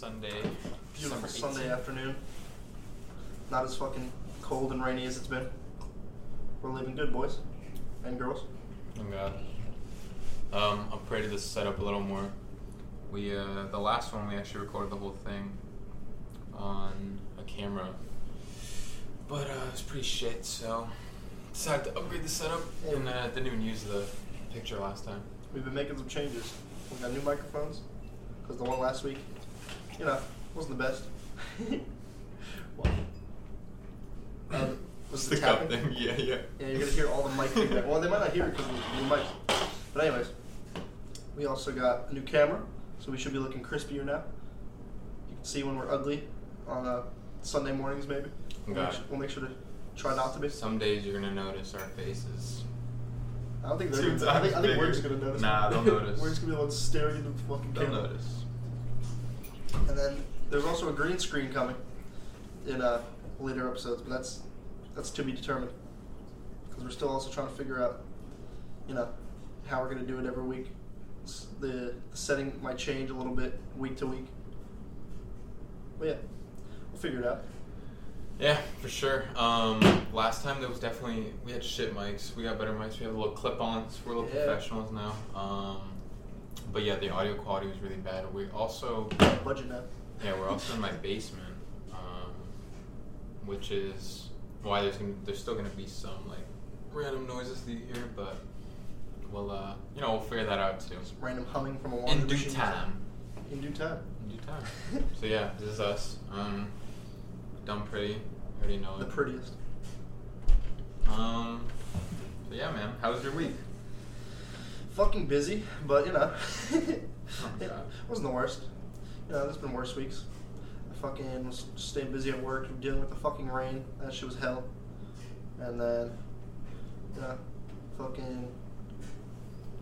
Sunday. Beautiful Sunday 18th. afternoon. Not as fucking cold and rainy as it's been. We're living good, boys and girls. Oh god. Um, upgraded this setup a little more. We uh, the last one we actually recorded the whole thing on a camera, but uh, it was pretty shit. So decided to upgrade the setup, and uh, didn't even use the picture last time. We've been making some changes. We got new microphones because the one last week, you know, wasn't the best. what? Um, was the cup tapping? thing. Yeah, yeah. Yeah, you're gonna hear all the mic feedback. Well, they might not hear it because of the new mics. But anyways, we also got a new camera, so we should be looking crispier now. You can see when we're ugly on uh, Sunday mornings, maybe. We'll make, Okay. su- we'll make sure to try not to be. Some days you're gonna notice our faces. I don't think they're. Gonna, I think, I think we're just gonna notice. Nah, they'll notice. we're just gonna be the ones staring into the fucking They'll camera. notice. And then there's also a green screen coming in uh, later episodes, but that's that's to be determined because we're still also trying to figure out, you know, how we're gonna do it every week. The, the setting might change a little bit week to week. But yeah, we'll figure it out. Yeah, for sure. Um, last time there was definitely we had shit mics. We got better mics. We have a little clip-ons. We're little Yeah. professionals now. Um, but yeah, the audio quality was really bad. We also Budget yeah we're also in my basement, um, which is why there's gonna, there's still gonna be some like random noises that you hear, but we'll uh, you know we'll figure that out too Just random humming from a laundry in due time. In due time. In due time. so yeah, this is us. Um, done pretty. Already know The it. prettiest. Um. So yeah, man. How was your week? Fucking busy, but you know, oh, it wasn't the worst. You know, there's been worse weeks. I fucking was staying busy at work, dealing with the fucking rain. That shit was hell. And then, you know, fucking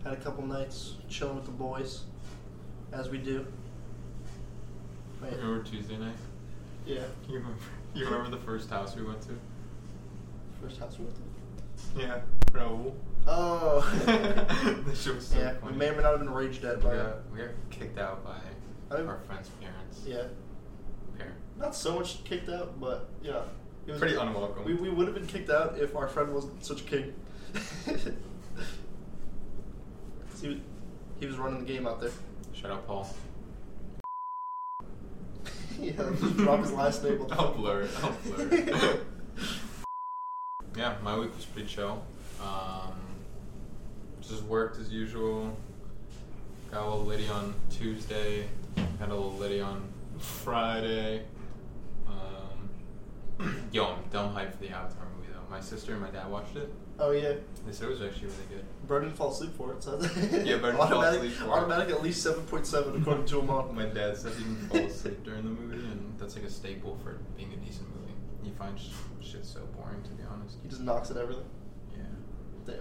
had a couple nights chilling with the boys, as we do. Wait, Remember Tuesday night? yeah, You remember? You remember the first house we went to? first house we went to. Yeah, Raul. Oh. shit was so yeah, funny. we may or may not have been rage dead by we got, we got kicked out by I- our friend's parents. Yeah, Parent. not so much kicked out, but you know, it was Pretty unwelcome. We, we would have been kicked out if our friend wasn't such a king. he was, he was running the game out there. Shut up, Paul. yeah, just drop his last name. I'll blur it. I'll blur it. yeah, my week was pretty chill. Um, just worked as usual. Got a little litty on Tuesday. Had a little litty on Friday. Um, yo, I'm dumb hyped for the Avatar movie though. My sister and my dad watched it. oh yeah, They said it was actually really good. Bro didn't fall asleep for it. So Yeah, Bro didn't fall automatic, asleep for it. Automatic at least seven point seven according to him on. My dad said he didn't fall asleep during the movie, and that's like a staple for being a decent movie. He finds shit so boring, to be honest. He just knocks at everything. Yeah. Damn.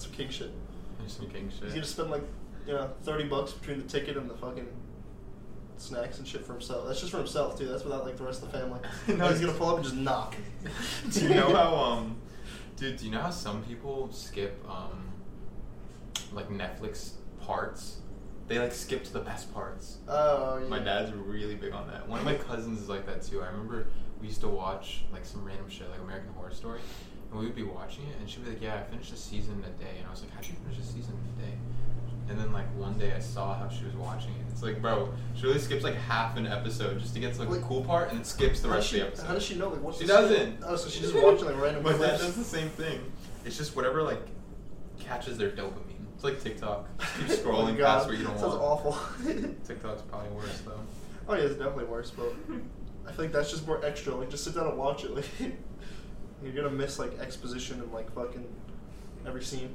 That's some king shit. There's some king shit. He's gonna spend like, you know, thirty bucks between the ticket and the fucking snacks and shit for himself. That's just for himself too. That's without like the rest of the family. No, he's gonna pull up and just knock. do you know how um, dude? Do you know how some people skip um, like Netflix parts? They like skip to the best parts. Oh yeah. My dad's really big on that. One of my cousins is like that too. I remember we used to watch like some random shit, like American Horror Story, and we would be watching it, and she'd be like, "Yeah, I finished a season in a day," and I was like, "How'd you finish a season in a day?" And then like one day I saw how she was watching it. It's like, bro, she really skips like half an episode just to get to like, Like- the cool part, and then skips the How rest she, of the episode. How does she know? Like, what's She the doesn't. Oh, so she's just watching like random dad clips. does the same thing. It's just whatever like catches their dopamine. It's like TikTok. Just keep Oh my scrolling God, past where you don't sounds want. awful. TikTok's probably worse though. oh yeah, it's definitely worse, but I feel like that's just more extra. Like, just sit down and watch it. Like, you're gonna miss like exposition and like fucking every scene.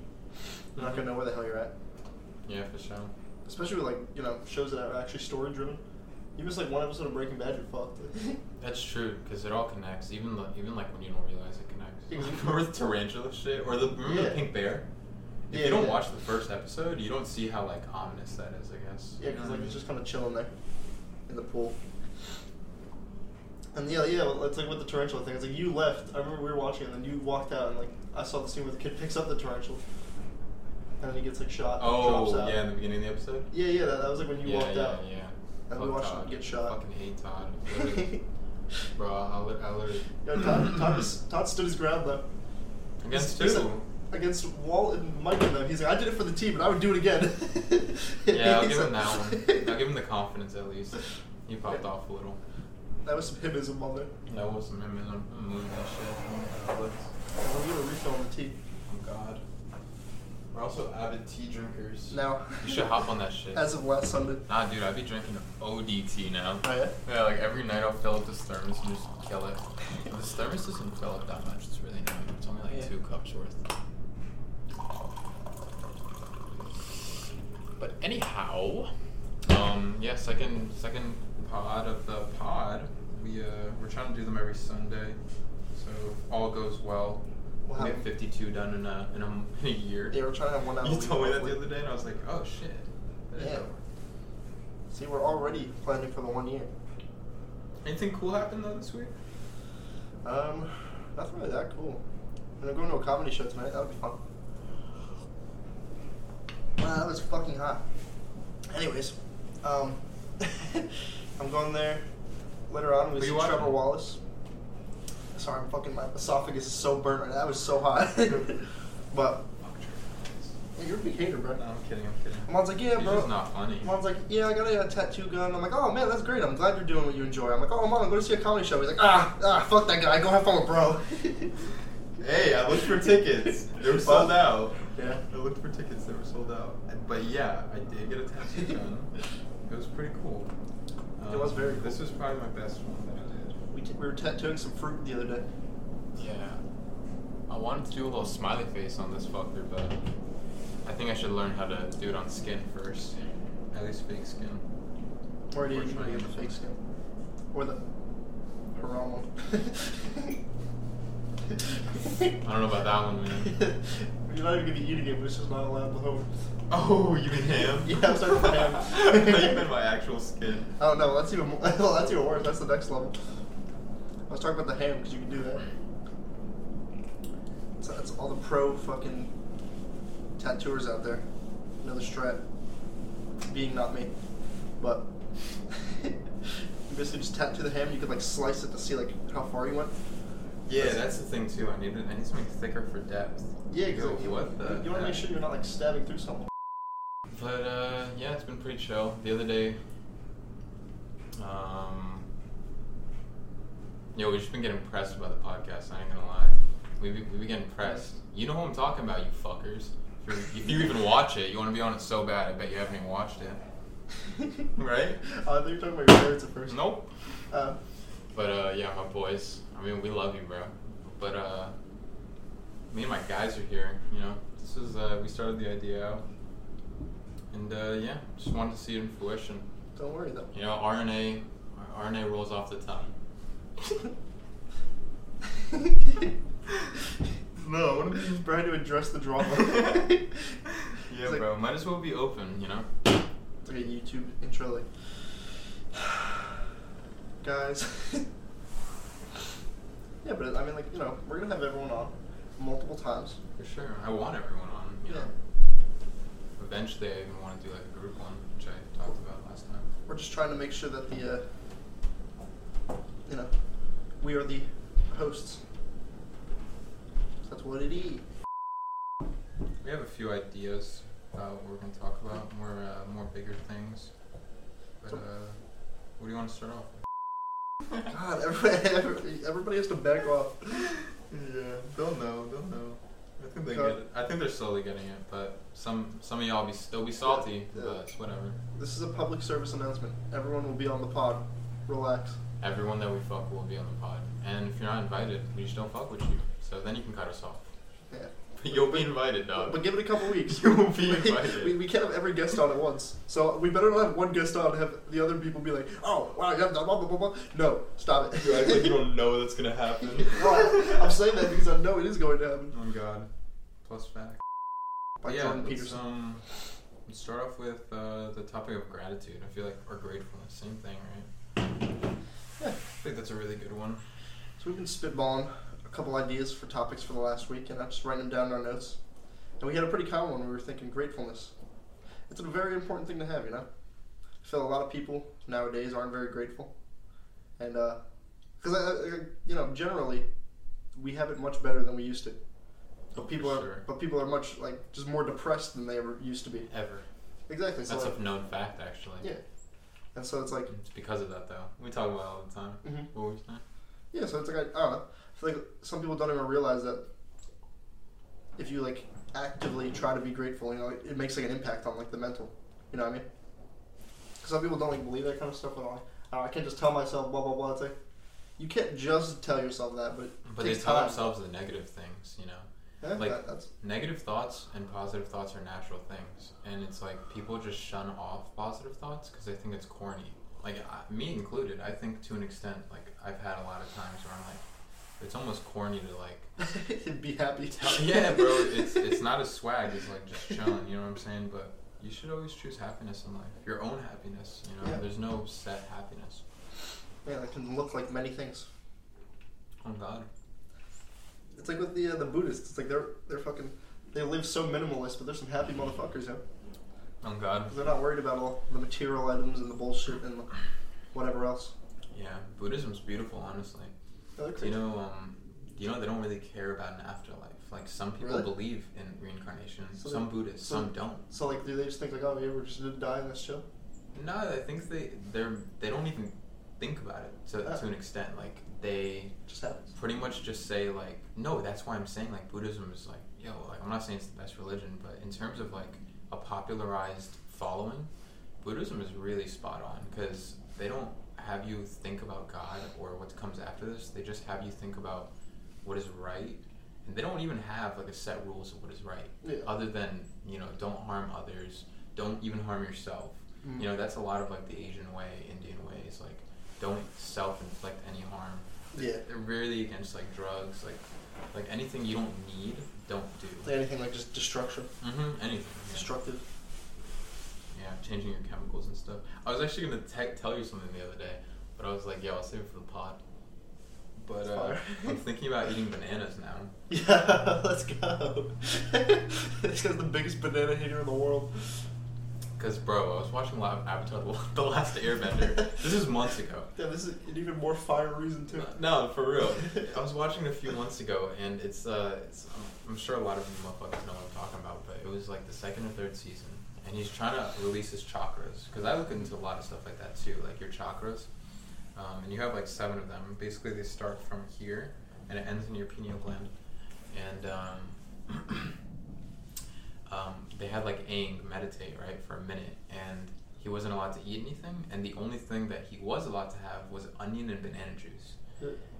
You're not gonna know where the hell you're at. Yeah, for sure. Especially with like you know shows that are actually story driven. You miss like one episode of Breaking Bad, you're fucked. That's true because it all connects. Even the, even like when you don't realize it connects. Exactly. Remember the tarantula shit or the remember Yeah. the pink bear? If Yeah, you don't yeah. watch the first episode, you don't see how like ominous that is. I guess. yeah, You because like it's just kind of chilling there in the pool. And yeah, yeah, it's like with the tarantula thing. It's like you left. I remember we were watching, and then you walked out, and like I saw the scene where the kid picks up the tarantula, and then he gets like shot. and drops Oh out. yeah, in the beginning of the episode. Yeah, yeah, that, that was like when you yeah, walked yeah, out. yeah. And we Fuck watched him Todd. get shot. Fucking hate Todd. Bro, I, lit- I literally. Yo, Todd, Todd, Todd stood his ground though. Against He said- who? Against Walt and Mike and them. He's like, I did it for the team, and I would do it again. Yeah, I'll give him that one. I'll give him the confidence at least. He popped off a little. That was some himism on there. That was some him I'm moving that shit. Oh, God, let's- We'll give a refill on the tea. oh God. We're also avid tea drinkers. Now, You should hop on that shit. as of last Sunday. Nah, dude, I'd be drinking ODT now. Oh, yeah? Yeah, like every night I'll fill up this thermos and just kill it. This thermos doesn't fill up that much. It's really annoying. It's only like Yeah. two cups worth. But anyhow, um, yeah, second second pod of the pod. We uh, we're trying to do them every Sunday, so if all goes well. We'll we have- have 52 done in a in a, in a year. Yeah, we're trying to have one out You told me that the other day, and I was like, oh shit. That Yeah. See, we're already planning for the one year. Anything cool happened though this week? Um, nothing really that cool. I'm going to a comedy show tonight. That would be fun. Wow, that was fucking hot. Anyways, um, I'm going there later on. We see you watching? Trevor Wallace. Sorry, I'm fucking my esophagus is so burnt right now. That was so hot. but Fuck yeah, you're a big hater, bro. No, I'm kidding. I'm kidding. Mom's like, yeah, He's bro. just not funny. Mom's like, yeah, I got a, uh, tattoo gun. I'm like, oh man, that's great. I'm glad you're doing what you enjoy. I'm like, oh mom, I'm going to see a comedy show. He's like, ah, ah, fuck that guy. Go have fun with bro. Hey, I looked for tickets. They were sold out. Yeah. I looked for tickets. They were sold out. But yeah, I did get a tattoo gun. It was pretty cool. It was very cool. This was probably my best one that I did. We, t- we were tattooing some fruit the other day. Yeah. I wanted to do a little smiley face on this fucker, but I think I should learn how to do it on skin first. At least fake skin. Or do you Or usually get the trying. fake skin? Or the haram. I don't know about that one, man. You're not even gonna be eating it, but it's just not allowed to home. Oh, you mean ham? Yeah, I'm sorry for ham. I thought you meant my actual skin. Oh no, that's even more, well, that's even worse. That's the next level. I was talking about the ham because you can do that. So that's all the pro fucking tattooers out there. Another the strat. Being not me, but you basically just tattoo the ham. You could like slice it to see like how far you went. Yeah, that's the thing too. I need it I need something thicker for depth. Yeah, because you, what the you want to make sure you're not like stabbing through something. But uh, yeah, it's been pretty chill. The other day, um, yo, we've just been getting pressed by the podcast. I ain't gonna lie. We be, we be getting pressed. You know who I'm talking about, you fuckers. If, you're, if you even watch it, you want to be on it so bad. I bet you haven't even watched it. Right? Oh, I thought you were talking about your parents at first. Nope. Uh, But uh, yeah, my boys. I mean, we love you, bro. But uh, me and my guys are here. You know, this is uh, we started the idea out, and uh, yeah, just wanted to see it in fruition. don't worry though. You know, RNA, RNA rolls off the tongue. no, I want to be trying to address the drama. yeah, It's like- bro. Might as well be open. You know. It's like a YouTube intro, like, guys. yeah, but I mean, like, you know, we're gonna have everyone on multiple times. For sure. I want everyone on. You Yeah. know. Eventually, I even want to do like a group one, which I talked about last time. We're just trying to make sure that the, uh, you know, we are the hosts. That's what it is. We have a few ideas about what we're going to talk about, more uh, more bigger things. But uh, what do you want to start off with? God, everybody, everybody has to back off. Yeah, they'll know. They'll know. I think they So- get it. I think they're slowly getting it, but some some of y'all be they'll be salty, Yeah. but whatever. This is a public service announcement. Everyone will be on the pod. Relax. Everyone that we fuck will be on the pod, and if you're not invited, we just don't fuck with you. So then you can cut us off. Yeah. But you'll be invited, dog. But give it a couple weeks. You will be invited. We, we can't have every guest on at once. So we better not have one guest on and have the other people be like, oh, wow, yeah, blah, blah, blah, blah. No, stop it. You act like you don't know that's gonna happen. Well, I'm saying that because I know it is going to happen. Oh God. Plus fact. By yeah, Jordan let's, Peterson. um, let's start off with uh, the topic of gratitude. I feel like or gratefulness, same thing, right? Yeah. I think that's a really good one. So we've been spitballing a couple ideas for topics for the last week, and I just writing them down in our notes. And we had a pretty common one. We were thinking gratefulness. It's a very important thing to have, you know. I feel a lot of people nowadays aren't very grateful, and uh, because I, uh, I, uh, you know, generally, we have it much better than we used to. But oh, people For are, but people are much like just more depressed than they ever used to be. Ever. Exactly. So That's like, a known fact, actually. Yeah. and so it's like, It's because of that, though. We talk about it all the time. Mm-hmm. What were we saying? yeah. So it's like I, I don't know. I feel like some people don't even realize that if you like actively try to be grateful, you know, it, it makes like an impact on like the mental. You know what I mean? 'Cause some people don't like believe that kind of stuff. at all. I, I can't just tell myself blah blah blah. It's like you can't just tell yourself that, but But they tell time. themselves the negative things, you know. Yeah, like- that, Negative thoughts and positive thoughts are natural things, and it's like people just shun off positive thoughts because they think it's corny. Like I, me included, I think to an extent, like I've had a lot of times where I'm like, it's almost corny to like be happy. tell, yeah, bro. It's it's not a swag It's like just chilling. You know what I'm saying? But you should always choose happiness in life, your own happiness. You know, Yeah. there's no set happiness. Yeah, that can look like many things. Oh God. It's like with the uh, the Buddhists. It's like they're they're fucking they live so minimalist, but they're some happy motherfuckers, yeah. Oh God. They're not worried about all the material items and the bullshit and the whatever else. Yeah, Buddhism's beautiful, honestly. Do you know, um, do you know they don't really care about an afterlife? Like some people Really? believe in reincarnation, So some they- Buddhists, so- some don't. So like, do they just think like, oh, yeah, we're just gonna die and that's chill? No, I think they they're they don't even think about it to Ah. to an extent. Like they Just happens. pretty much just say like, no, that's why I'm saying like Buddhism is like, yo, like I'm not saying it's the best religion, but in terms of like a popularized following, Buddhism is really spot on because they don't have you think about God or what comes after this. They just have you think about what is right, and they don't even have like a set rules of what is right, Yeah. other than you know don't harm others, don't even harm yourself. Mhm. You know that's a lot of like the Asian way, Indian way like don't self-inflict any harm. Yeah. They're really against like drugs, like like anything you don't need, don't do. Anything like just destruction, Mm-hmm. Anything. Destructive. yeah, changing your chemicals and stuff. I was actually gonna te- tell you something the other day, but I was like, yeah, I'll save it for the pod. But uh. I'm thinking about eating bananas now. Yeah, let's go. this guy's the biggest banana hater in the world. Cause bro, I was watching La- Avatar: The- Last Airbender. this is months ago. Yeah, this is an even more fire reason too. No, for real. I was watching it a few months ago, and it's uh, it's I'm, I'm sure a lot of you motherfuckers know what I'm talking about, but it was like the second or third season, and he's trying to release his chakras. Because I look into a lot of stuff like that too, like your chakras, um, and you have like seven of them. Basically, they start from here, and it ends in your pineal gland, and um, um, they had like Aang meditate right for a minute, and he wasn't allowed to eat anything, and the only thing that he was allowed to have was onion and banana juice.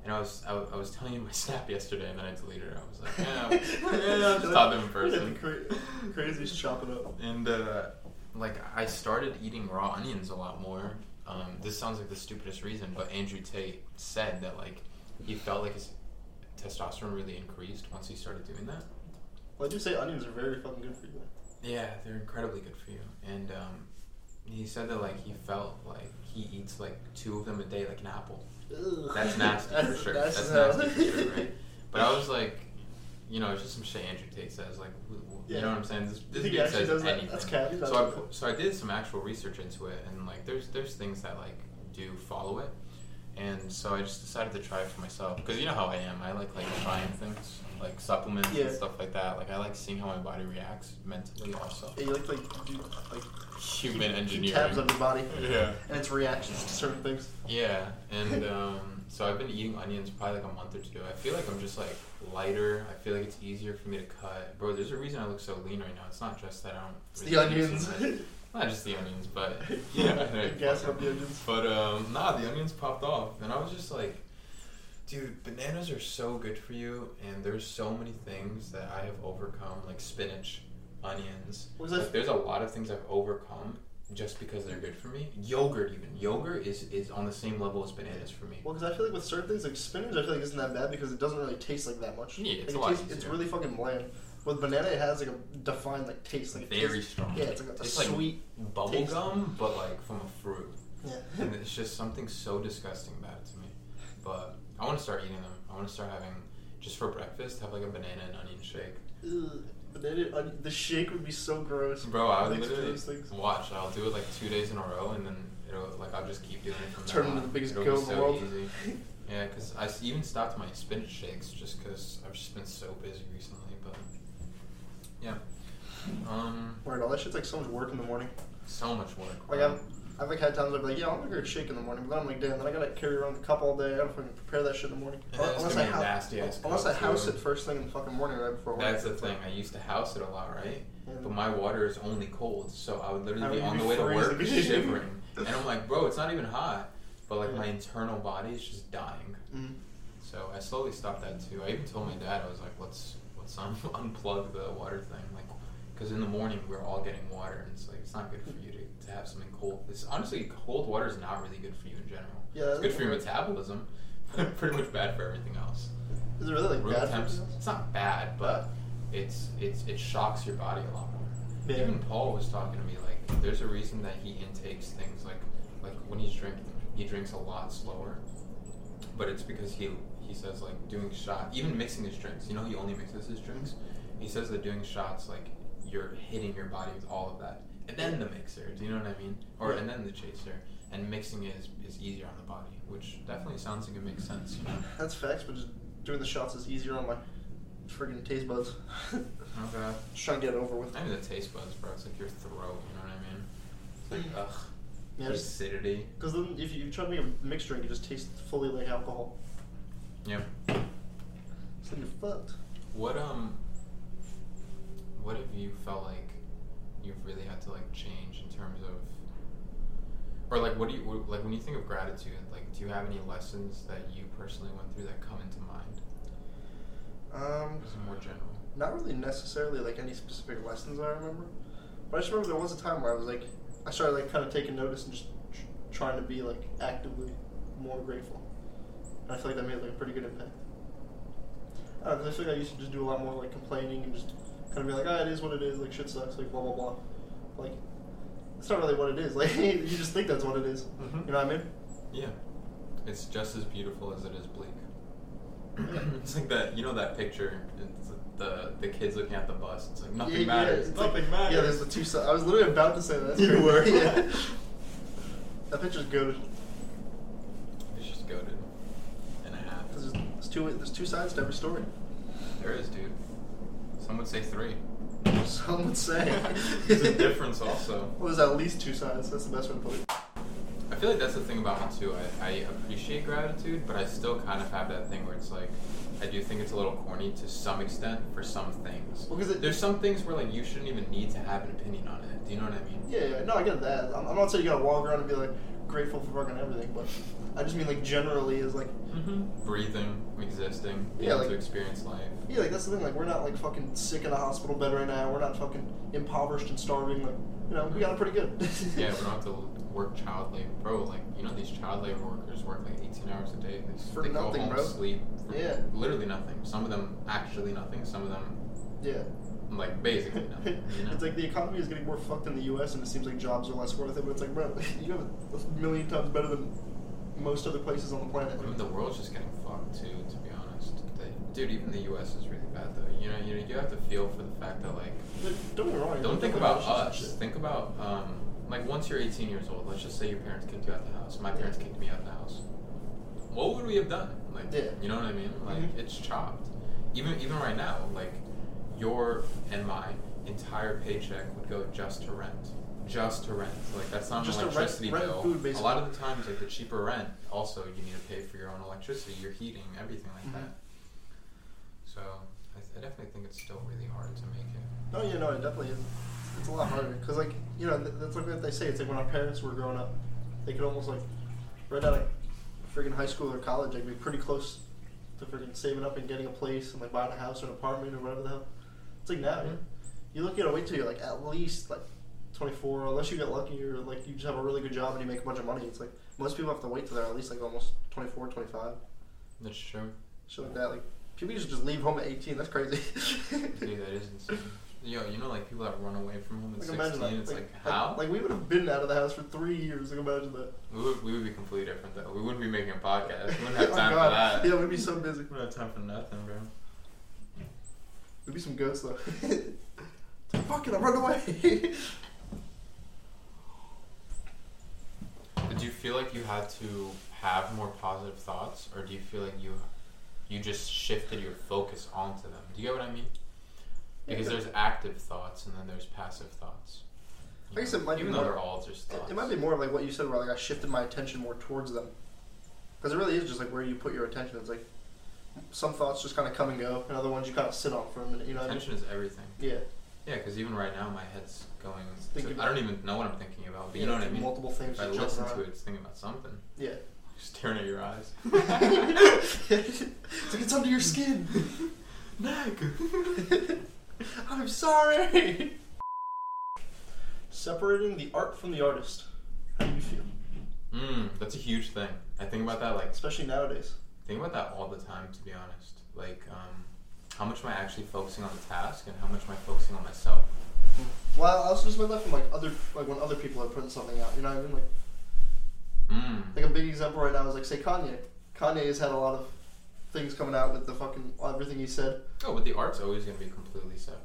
And I was I, w- I was telling you my snap yesterday, and then I deleted it. I was like, yeah, yeah, I just taught them in person. Cra- crazy's chopping up. And uh, like I started eating raw onions a lot more. Um, this sounds like the stupidest reason, but Andrew Tate said that like he felt like his testosterone really increased once he started doing that. Well, I do say onions are very fucking good for you. Yeah, they're incredibly good for you. And um, he said that like he felt like he eats like two of them a day, like an apple. Ugh. That's nasty for sure. nasty That's nasty for sure, right? But I was like, you know, it's just some shit Andrew Tate says. Like, w- you Yeah. know what I'm saying? This, this dude says does that? anything. That's cap. He's not So I so I did some actual research into it, and like, there's there's things that like do follow it, and so I just decided to try it for myself because you know how I am. I like like trying things like supplements Yeah. and stuff like that. Like I like seeing how my body reacts mentally also. Yeah, you like like do like Human keep engineering. tabs on your body Yeah. and its reactions to certain things. Yeah, and um, so I've been eating onions probably like a month or two. I feel like I'm just like lighter. I feel like it's easier for me to cut. Bro, there's a reason I look so lean right now. It's not just that I don't. It's really the onions. Not just the onions, but yeah, right, Gas up the onions. But um, nah, the onions popped off, and I was just like, dude, bananas are so good for you, and there's so many things that I have overcome, like spinach, onions. Was that- Like, there's a lot of things I've overcome just because they're good for me. Yogurt, even yogurt is is on the same level as bananas for me. Well, because I feel like with certain things like spinach, I feel like isn't that bad because it doesn't really taste like that much. Yeah, it's Like, a it lot tastes- It's really fucking bland. With banana, it has like a defined like taste. Like Very tastes- strong. Yeah, it's like a It's sweet. like bubble taste. gum, but like from a fruit. Yeah. and it's just something so disgusting about it to me. But I want to start eating them. I want to start having just for breakfast have like a banana and onion shake. Ugh. banana, uh, the shake would be so gross. Bro, I would literally those things. watch. I'll do it like two days in a row, and then it'll like I'll just keep doing it from Turn into the biggest It'll goat be in the so world. Easy. Yeah, because I even stopped my spinach shakes just because I've just been so busy recently. Yeah, um, Word, all that shit's like so much work in the morning. so much work. Like. I've, I've like had times where I'd be like, yeah, I'm gonna go shake in the morning, but then I'm like, damn, then I gotta carry around the cup all day. I gotta fucking prepare that shit in the morning. Yeah, it's unless gonna I be a hou- nasty-ass unless cup, I house too. it first thing in the fucking morning right before work. That's the thing. I used to house it a lot, right? Yeah. But my water is only cold, so I would I literally be would on be the way to work freezing. shivering, and I'm like, bro, it's not even hot, but like my internal body is just dying. Mm. So I slowly stopped that too. I even told my dad, I was like, let's let's un- unplug the water thing, like, because in the morning we're all getting water, and it's like it's not good for you to, to have something cold. It's honestly cold water is not really good for you in general. Yeah, it's good for your metabolism, but pretty much bad for everything else. Is it really like Room bad? temps, it's not bad, but it's it's it shocks your body a lot more. Yeah. Even Paul was talking to me like, there's a reason that he intakes things like like when he's drinking, he drinks a lot slower. But it's because he he says like doing shots, even mixing his drinks. You know, he only mixes his drinks. He says that doing shots like you're hitting your body with all of that, and then the mixer. Do you know what I mean? Or and then the chaser, and mixing it is is easier on the body, which definitely sounds like it makes sense. You know. That's facts, but just doing the shots is easier on my friggin' taste buds. Okay. just trying to get it over with. Not even the taste buds, bro. It's like your throat. You know what I mean? It's like ugh. Yeah, acidity. Because then if you try to make a mixed drink, it just tastes fully like alcohol. Yeah. So you're fucked. What um. What have you felt like you've really had to like change in terms of, or like what do you what- like when you think of gratitude? Like, do you have any lessons that you personally went through that come into mind? Um, more general. not really necessarily like any specific lessons I remember, but I just remember there was a time where I was like, I started like kind of taking notice and just tr- trying to be like actively more grateful. I feel like that made like a pretty good impact. I don't know, 'cause I feel like I used to just do a lot more like complaining and just kind of be like, ah, it is what it is, like shit sucks, like blah blah blah. Like, it's not really what it is. Like, you just think that's what it is. Mhm. You know what I mean? Yeah. It's just as beautiful as it is bleak. It's like that, you know that picture. It's the the kids looking at the bus. It's like nothing Yeah, yeah, matters. like- nothing matters. Yeah, there's the two sides. I was literally about to say that. That's You were? yeah. That picture's good. It's just goaded and a half. There's, there's two. There's two sides to every story. There is, dude. Some would say three. Some would say. There's a difference also. Well, there's at least two sides. That's the best way to put it. I feel like that's the thing about me too. I, I appreciate gratitude, but I still kind of have that thing where it's like, I do think it's a little corny to some extent for some things. Well, it- There's some things where like you shouldn't even need to have an opinion on it. Do you know what I mean? Yeah, yeah. No, I get that. I'm, I'm not saying you gotta walk around and be like grateful for fucking everything, but I just mean like generally is like, Mm-hmm. Breathing, existing, Yeah, able like- to experience life. yeah, like that's the thing. Like we're not like fucking sick in a hospital bed right now. We're not fucking impoverished and starving. Like you know, we got it pretty good. yeah, we don't have to work child labor, bro. Like you know, these child labor workers work like 18 hours a day. They, For they nothing, go home, bro. sleep. For Yeah. literally nothing. Some of them actually nothing. Some of them yeah. Like basically nothing. You know? It's like the economy is getting more fucked in the U.S. and it seems like jobs are less worth it. But it's like, bro, you have a million times better than most other places on the planet. I mean, the world's just getting fucked too, to be honest. They, dude, even the U.S. is really bad though. You know, you you have to feel for the fact that like, Like, don't get wrong. don't think about us. Think about um, like once you're 18 years old. Let's just say your parents kicked you out the house. My parents kicked me out of the house. What would we have done? Like, Yeah. you know what I mean? Like, Mhm. it's chopped. Even even right now, like, your and my entire paycheck would go just to rent. Just to rent. Like that's not Just an rent- electricity rent bill. food, a lot of the times, like the cheaper rent, also you need to pay for your own electricity, your heating, everything like Mhm. that. So I, th- I definitely think it's still really hard to make it. No, yeah, no, it definitely is. It's a lot harder because, like, you know, th- that's like what they say. It's like when our parents were growing up, they could almost like right out of freaking high school or college, like be pretty close to friggin' saving up and getting a place and like buying a house or an apartment or whatever the hell. It's like now, Mhm. you look at it. wait till you're like at least like 24, unless you get lucky or like you just have a really good job and you make a bunch of money. It's like most people have to wait till they're at least like almost 24, 25, That's true. shit like that. Like people used to just leave home at 18. That's crazy. Dude, that is insane. Yo, you know, like people that run away from home at Like 16. imagine that. It's like, how? Like, we would have been out of the house for three years. Like imagine that. we would we would be completely different though. We wouldn't be making a podcast. We wouldn't have Oh, time God. for that. Yeah, we'd be so busy. We wouldn't have time for nothing, bro. We'd be some ghosts though. Fuck it, I run away. Did you feel like you had to have more positive thoughts, or do you feel like you you just shifted your focus onto them? Do you get what I mean? Because there's active thoughts and then there's passive thoughts. I guess it might be though more- they're all just thoughts. it might be more of like what you said, where like I shifted my attention more towards them. Because it really is just like where you put your attention. It's like some thoughts just kind of come and go, and other ones you kind of sit on for a minute. You know what I mean? Attention is everything. Yeah. Yeah, because even right now my head's going. To, I don't even know what I'm thinking about, but you know what I mean. Multiple things. If I listen jumping to it, it's thinking about something. Yeah. Just staring at your eyes. it's like it's under your skin. Nick. I'm sorry. Separating the art from the artist. How do you feel? Mm, that's a huge thing. I think about that like Especially nowadays. Think about that all the time. To be honest, like um, how much am I actually focusing on the task, and how much am I focusing on myself? Well, I also just meant that from like other, like when other people are putting something out. You know what I mean? Like, Mm. like a big example right now is like say Kanye. Kanye has had a lot of things coming out with the fucking everything he said. Oh, but the art's always gonna be completely separate.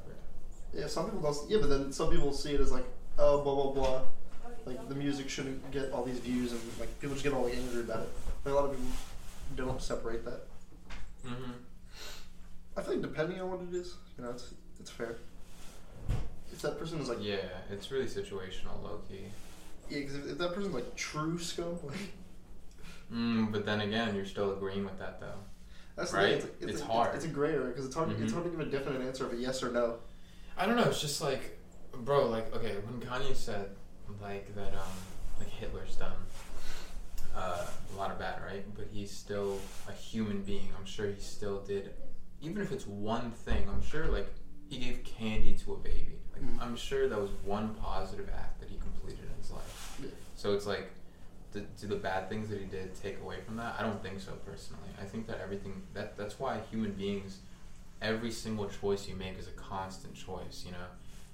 Yeah, some people don't. Yeah, but then some people see it as like, oh, blah blah blah. Like the music shouldn't get all these views, and like people just get all like, angry about it. Like, a lot of people don't separate that. Mm-hmm. I think depending on what it is, you know, it's it's fair. If that person is like, yeah, it's really situational, low key. Yeah, because if, if that person's like true scum, like Mm, but then again, you're still agreeing with that though. that's Right? thing. It's, It's a, hard. It's, a gray area because it's hard. It's Mhm. hard to give a definite answer of a yes or no. I don't know. It's just like, bro, like okay, when Kanye said like that, um, like Hitler's done uh, a lot of bad, right? But he's still a human being. I'm sure he still did, even if it's one thing. I'm sure like he gave candy to a baby. Like Mhm. I'm sure that was one positive act that he completed in his life. Yeah. So it's like. Do, do the bad things that he did take away from that? I don't think so personally. I think that everything that that's why human beings every single choice you make is a constant choice, you know.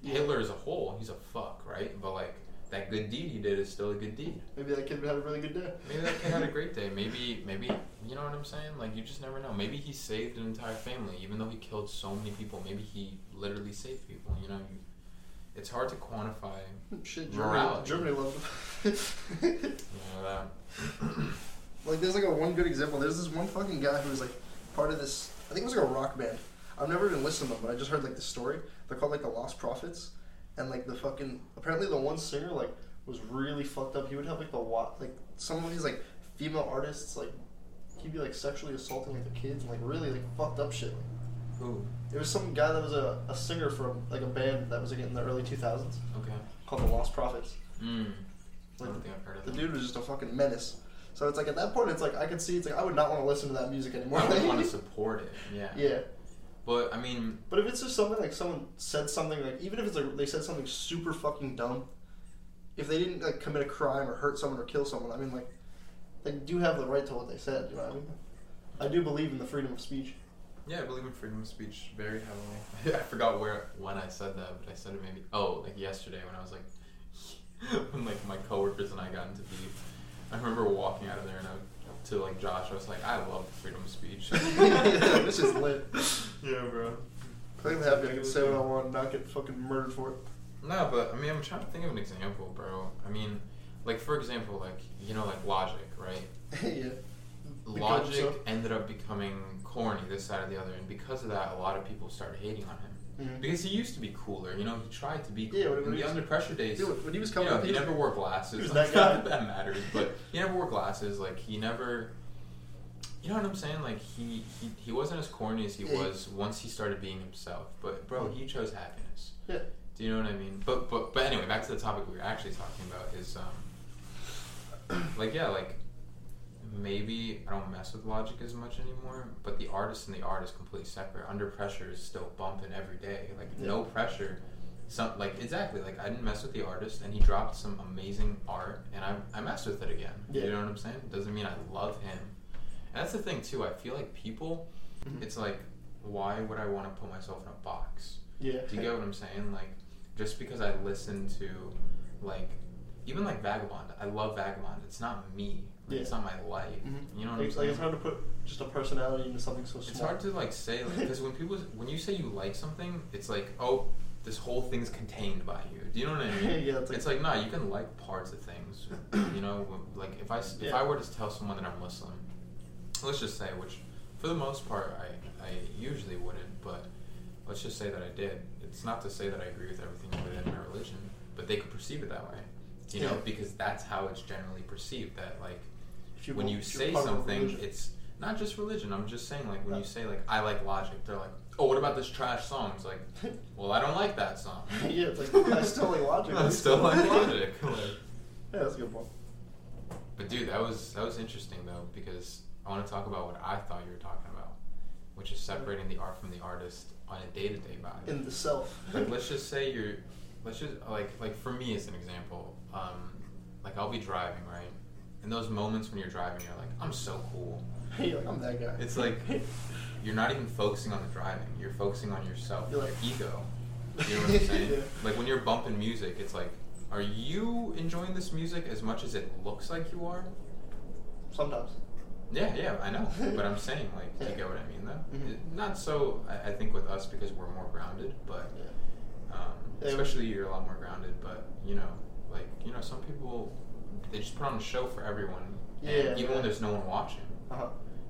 Yeah. Hitler as a whole, he's a fuck, right? But like that good deed he did is still a good deed. Maybe that kid had a really good day. Maybe that kid had a great day. Maybe maybe you know what I'm saying? Like you just never know. Maybe he saved an entire family, even though he killed so many people. Maybe he literally saved people. You know, you, it's hard to quantify. Shit, Germany. Germany loved him. You know that. like, there's like a one good example. There's this one fucking guy who was like part of this. I think it was like a rock band. I've never even listened to them, but I just heard like the story. They're called like the Lost Prophets, and like the fucking apparently the one singer like was really fucked up. He would have like the wa- like some of these like female artists like he'd be like sexually assaulting like the kids and like really like fucked up shit. Who? It was some guy that was a, a singer from like a band that was like in the early 2000s Okay. called the Lost Prophets. Mm. I don't think I've heard of the dude was just a fucking menace. So it's like at that point, it's like I could see it's like I would not want to listen to that music anymore. I would want to support it. Yeah. yeah, But I mean, but if it's just something like someone said something like even if it's like they said something super fucking dumb, if they didn't like commit a crime or hurt someone or kill someone, I mean like they do have the right to what they said. You know what I mean? I do believe in the freedom of speech. Yeah, I believe in freedom of speech very heavily. I forgot where when I said that, but I said it maybe oh like yesterday when I was like when like my coworkers and I got into beef. I remember walking out of there and I to like Josh, I was like, I love freedom of speech. this is lit. yeah, bro. I'm happy I can say what I want and not get fucking murdered for it. No, but I mean, I'm trying to think of an example, bro. I mean, like for example, like you know, like Logic, right? yeah. Logic so. ended up becoming corny this side or the other, and because of that, a lot of people started hating on him. Mhm. Because he used to be cooler, you know. He tried to be cool. Yeah, when- In when the he was- under pressure days, Dude, when he was you coming know, up, he was- never wore glasses. Like, that not guy. that that matters, but he never wore glasses. Like he never, you know what I'm saying? Like he he, he wasn't as corny as he Yeah. was once he started being himself. But bro, he chose happiness. Yeah. Do you know what I mean? But but but anyway, back to the topic we were actually talking about is um, like yeah, like maybe I don't mess with Logic as much anymore, but the artist and the art is completely separate. Under pressure is still bumping every day. Like Yeah. no pressure. Some like exactly like I didn't mess with the artist and he dropped some amazing art and I I messed with it again. Yeah. You know what I'm saying? Doesn't mean I love him. And that's the thing too. I feel like people, Mhm. it's like why would I want to put myself in a box? Yeah. Do you get what I'm saying? Like, just because I listen to, like, even like Vagabond, I love Vagabond. It's not me. Like, It's not my life. Mhm. You know what like, I'm like it's hard to put just a personality into something so small. It's hard to like say like because when people when you say you like something, it's like oh this whole thing's contained by you. Do you know what I mean? Yeah, it's it's like- like, nah, you can like parts of things. you know, like if I if Yeah. I were to tell someone that I'm Muslim, let's just say, which for the most part I I usually wouldn't, but let's just say that I did. It's not to say that I agree with everything within my religion, but they could perceive it that way. You know, Yeah. because that's how it's generally perceived. That like When you say part of a something, it's not just religion. I'm just saying, like when Yeah. you say like I like Logic, they're like, oh, what about this trash song? It's like, well, I don't like that song. yeah, it's like I still like Logic. I still like Logic. Like, Yeah, that's a good point. but dude, that was that was interesting though because I want to talk about what I thought you were talking about, which is separating the art from the artist on a day to day vibe. In the self. like let's just say you're let's just like like for me as an example um like i'll be driving right in those moments when you're driving you're like i'm so cool You're like, I'm that guy. it's like you're not even focusing on the driving you're focusing on yourself You're your like- ego you know what i'm saying Yeah. like when you're bumping music it's like are you enjoying this music as much as it looks like you are Sometimes. yeah, yeah, I know. But I'm saying, like, you get what I mean, though. Mhm. It- not so, I, I think, with us because we're more grounded, but Yeah. um, especially you're a lot more grounded. But you know, like, you know, some people they just put on a show for everyone, and Yeah, even yeah. when there's no one watching, Uh huh.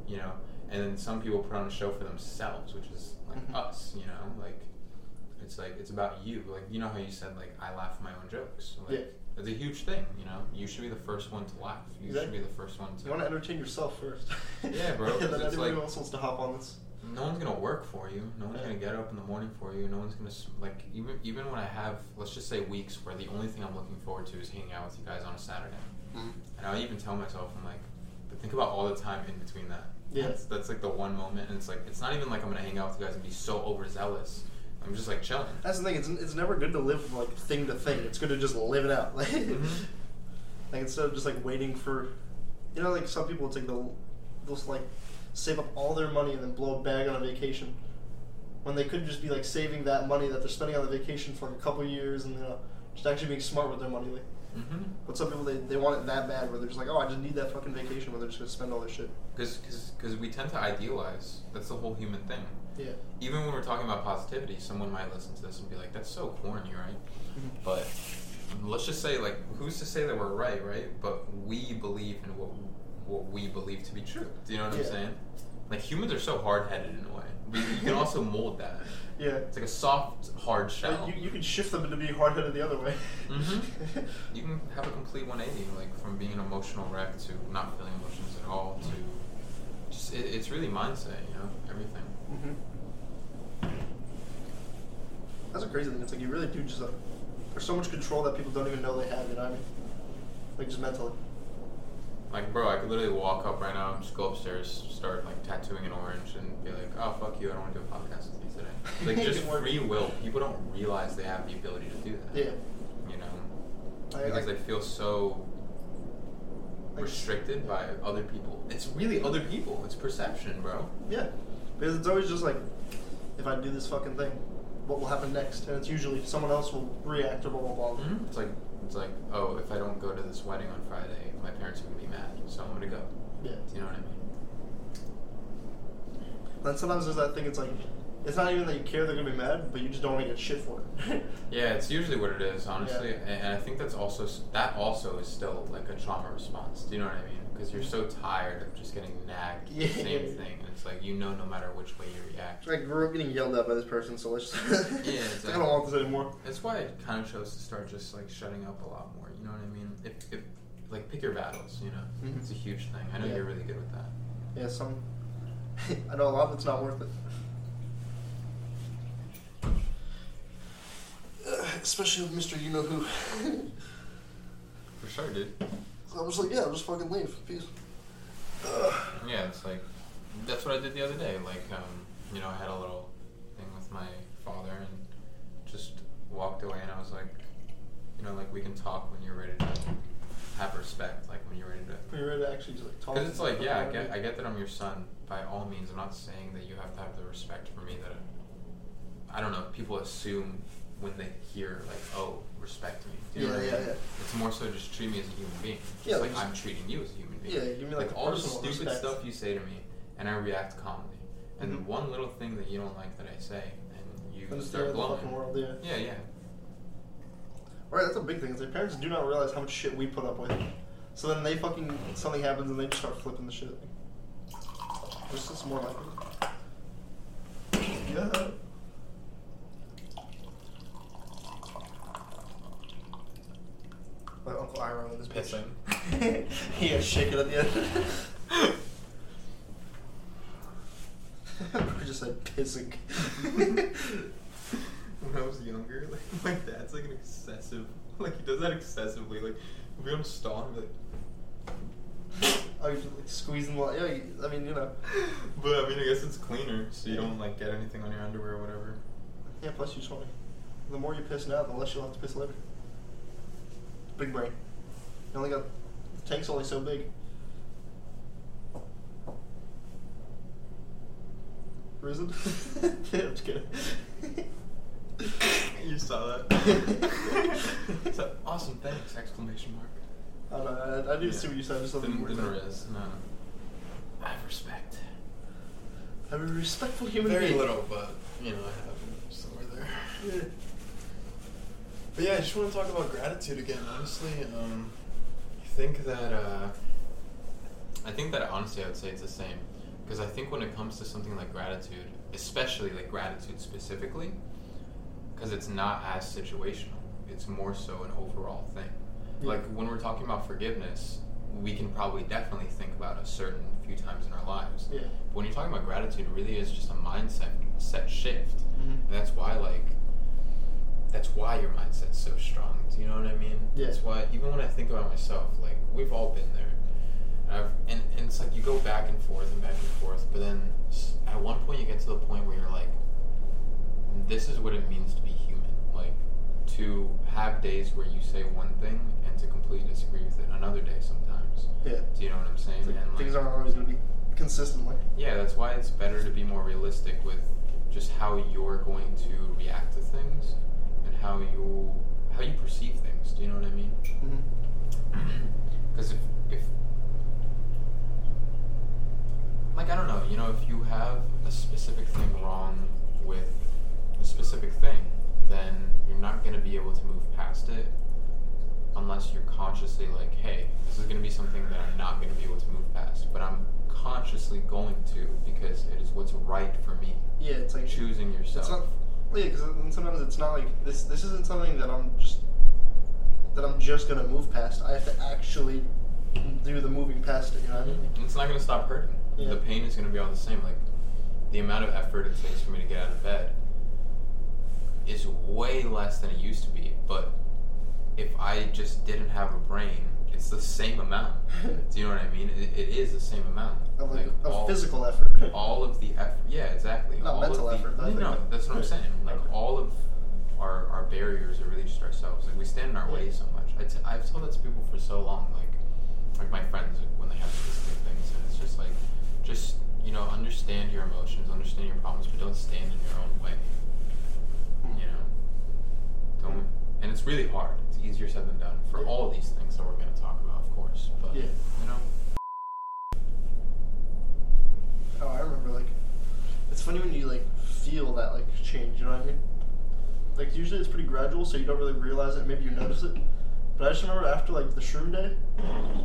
you know. And then some people put on a show for themselves, which is like Mhm. us, you know, like. It's like it's about you, like you know how you said like I laugh at my own jokes. Like, Yeah. It's a huge thing, you know. You should be the first one to laugh. You should be the first one to. You want to entertain yourself first. Yeah, bro, and then it's anybody like- else wants to hop on this. No one's gonna work for you. No one's Yeah. gonna get up in the morning for you. No one's gonna like even even when I have let's just say weeks where the only thing I'm looking forward to is hanging out with you guys on a Saturday, Mm. and I even tell myself I'm like, but think about all the time in between that. Yeah. that's, that's like the one moment, and it's like it's not even like I'm gonna hang out with you guys and be so overzealous. I'm just like chilling. That's the thing. It's, it's never good to live like thing to thing. It's good to just live it out. Like, Mhm. like instead of just like waiting for, you know, like some people, it's like they'll, they'll like save up all their money and then blow a bag on a vacation, when they could just be like saving that money that they're spending on the vacation for a couple years and you know, just actually being smart with their money. Like, Mm-hmm. but some people they, they want it that bad where they're just like, oh, I just need that fucking vacation where they're just gonna spend all their shit. Because we tend to idealize. That's the whole human thing. Yeah. Even when we're talking about positivity, someone might listen to this and be like, "That's so corny, right?" But let's just say, like, who's to say that we're right, right? But we believe in what what we believe to be true. Do you know what I'm saying? Like humans are so hard headed in a way. But you can also mold that. Yeah. It's like a soft, hard shell. Like, you, you can shift them into being hard headed the other way. Mhm. You can have a complete 180, like from being an emotional wreck to not feeling emotions at all to just it, it's really mindset, you know, everything. hmm That's a crazy thing. It's like you really do just like, there's so much control that people don't even know they have. You know what I mean? Like just mentally. Like, bro, I could literally walk up right now and just go upstairs, start like tattooing an orange, and be like, "Oh, fuck you! I don't want to do a podcast with you today." Like, just free will. People don't realize they have the ability to do that. Yeah. You know, I- because I- they feel so Like- restricted by other people. It's really other people. It's perception, bro. Yeah. Because it's always just like, if I do this fucking thing, what will happen next? And it's usually someone else will react or blah blah blah. Mhm. It's like it's like, oh, if I don't go to this wedding on Friday, my parents are gonna be mad, so I'm gonna go. Yeah. Do you know what I mean? Then sometimes there's that thing. It's like, it's not even that you care they're gonna be mad, but you just don't want to get shit for it. Yeah, it's usually what it is, honestly, Yeah. and, and I think that's also that also is still like a trauma response. Do you know what I mean? Because you're so tired of just getting nagged Yeah. the same thing, and it's like you know no matter which way you react. I grew up getting yelled at by this person, so let's. Yeah, I don't want this anymore. That's why I kind of chose to start just like shutting up a lot more. You know what I mean? If, if like pick your battles, you know, Mhm. it's a huge thing. I know Yeah. you're really good with that. Yeah, some. I know a lot of it's not worth it. Especially with Mr. You Know Who. For sure, dude. So I'm like, yeah, I'll just fucking leave. Peace. Yeah, it's like that's what I did the other day. Like, um, you know, I had a little thing with my father and just walked away, and I was like, you know, like we can talk when you're ready to have respect, like when you're ready to. When you're ready to actually just like talk. Because it's like, yeah, I get, I get that I'm your son. By all means, I'm not saying that you have to have the respect for me that I don't know. People assume when they hear like, oh, respect me. Do you know Yeah, yeah, mean? yeah. It's more so just treat me as a human being. Just Yeah, like I'm treating you as a human being. Yeah, give me, like, all the stupid respect. stuff you say to me, and I react calmly. And Mhm. one little thing that you don't like that I say, and you Understand start blowing. fucking world, yeah. Yeah, yeah. Right, that's a big thing. Is their parents do not realize how much shit we put up with. So then they fucking something happens and they just start flipping the shit. This is more like it. Yeah. My Uncle Iron is Pissing. Got shaken at the end. we just said pissing. when I was younger, like my dad's like an excessive, like he does that excessively. Like if we don't stall, I'm like. oh, you're just like squeezing the. Yeah, you- I mean, you know. But I mean, I guess it's cleaner, so you don't like get anything on your underwear or whatever. Yeah, plus you just want to. The more you piss now, the less you'll have to piss later. Big brain. You only got. Tank's only so big. Risen? yeah, I'm just kidding. You saw that? awesome, thanks! Exclamation mark. I don't know. I, I do Yeah. see what you said. Just thought Didn't, the riz, no. I have respect. I'm a respectful human Very being. little, but you know, I have somewhere there. Yeah. But yeah, I just want to talk about gratitude again. Honestly, um, think that uh, I think that honestly, I would say it's the same because I think when it comes to something like gratitude, especially like gratitude specifically, because it's not as situational. It's more so an overall thing. Yeah. Like when we're talking about forgiveness, we can probably definitely think about a certain few times in our lives. Yeah. But when you're talking about gratitude, it really is just a mindset set shift. Mhm. And that's why like that's why your mindset's so strong. Do you know what I mean? Yeah. That's why even when I think about myself, like we've all been there. And, I've, and, and it's like you go back and forth and back and forth, but then at one point you get to the point where you're like, this is what it means to be human. Like to have days where you say one thing and to completely disagree with it another day sometimes. Yeah. Do you know what I'm saying? Like and things like, aren't always going to be consistently. yeah, that's why it's better to be more realistic with just how you're going to react to things how you how you perceive things. Do you know what I mean? Mm-hmm. Because if if like I don't know, you know, if you have a specific thing wrong with a specific thing, then you're not going to be able to move past it unless you're consciously like, hey, this is going to be something that I'm not going to be able to move past, but I'm consciously going to because it is what's right for me. Yeah, it's like Choosing yourself. Yeah, because sometimes it's not like this. This isn't something that I'm just that I'm just gonna move past. I have to actually do the moving past it. You know what I mean? It's not going to stop hurting. Yeah. The pain is going to be all the same. Like the amount of effort it takes for me to get out of bed is way less than it used to be. But if I just didn't have a brain, it's the same amount. Do you know what I mean? It, it is the same amount. Of like, of all, physical effort. all of the effort. Yeah, exactly. Not all mental of the, effort, No, no, that's what I'm saying. Like Okay. all of our our barriers are really just ourselves. Like we stand in our Yeah. way so much. I t- I've told that to people for so long. Like like my friends like, when they have specific things, and it's just like just you know understand your emotions, understand your problems, but don't stand in your own way. Hmm. You know, don't. And it's really hard. It's easier said than done for all of these things that we're going to talk about, of course. But Yeah. you know. Oh, I remember. Like, it's funny when you like feel that like change. You know what I mean? Like usually it's pretty gradual, so you don't really realize it. Maybe you notice it. But I just remember after like the shroom day,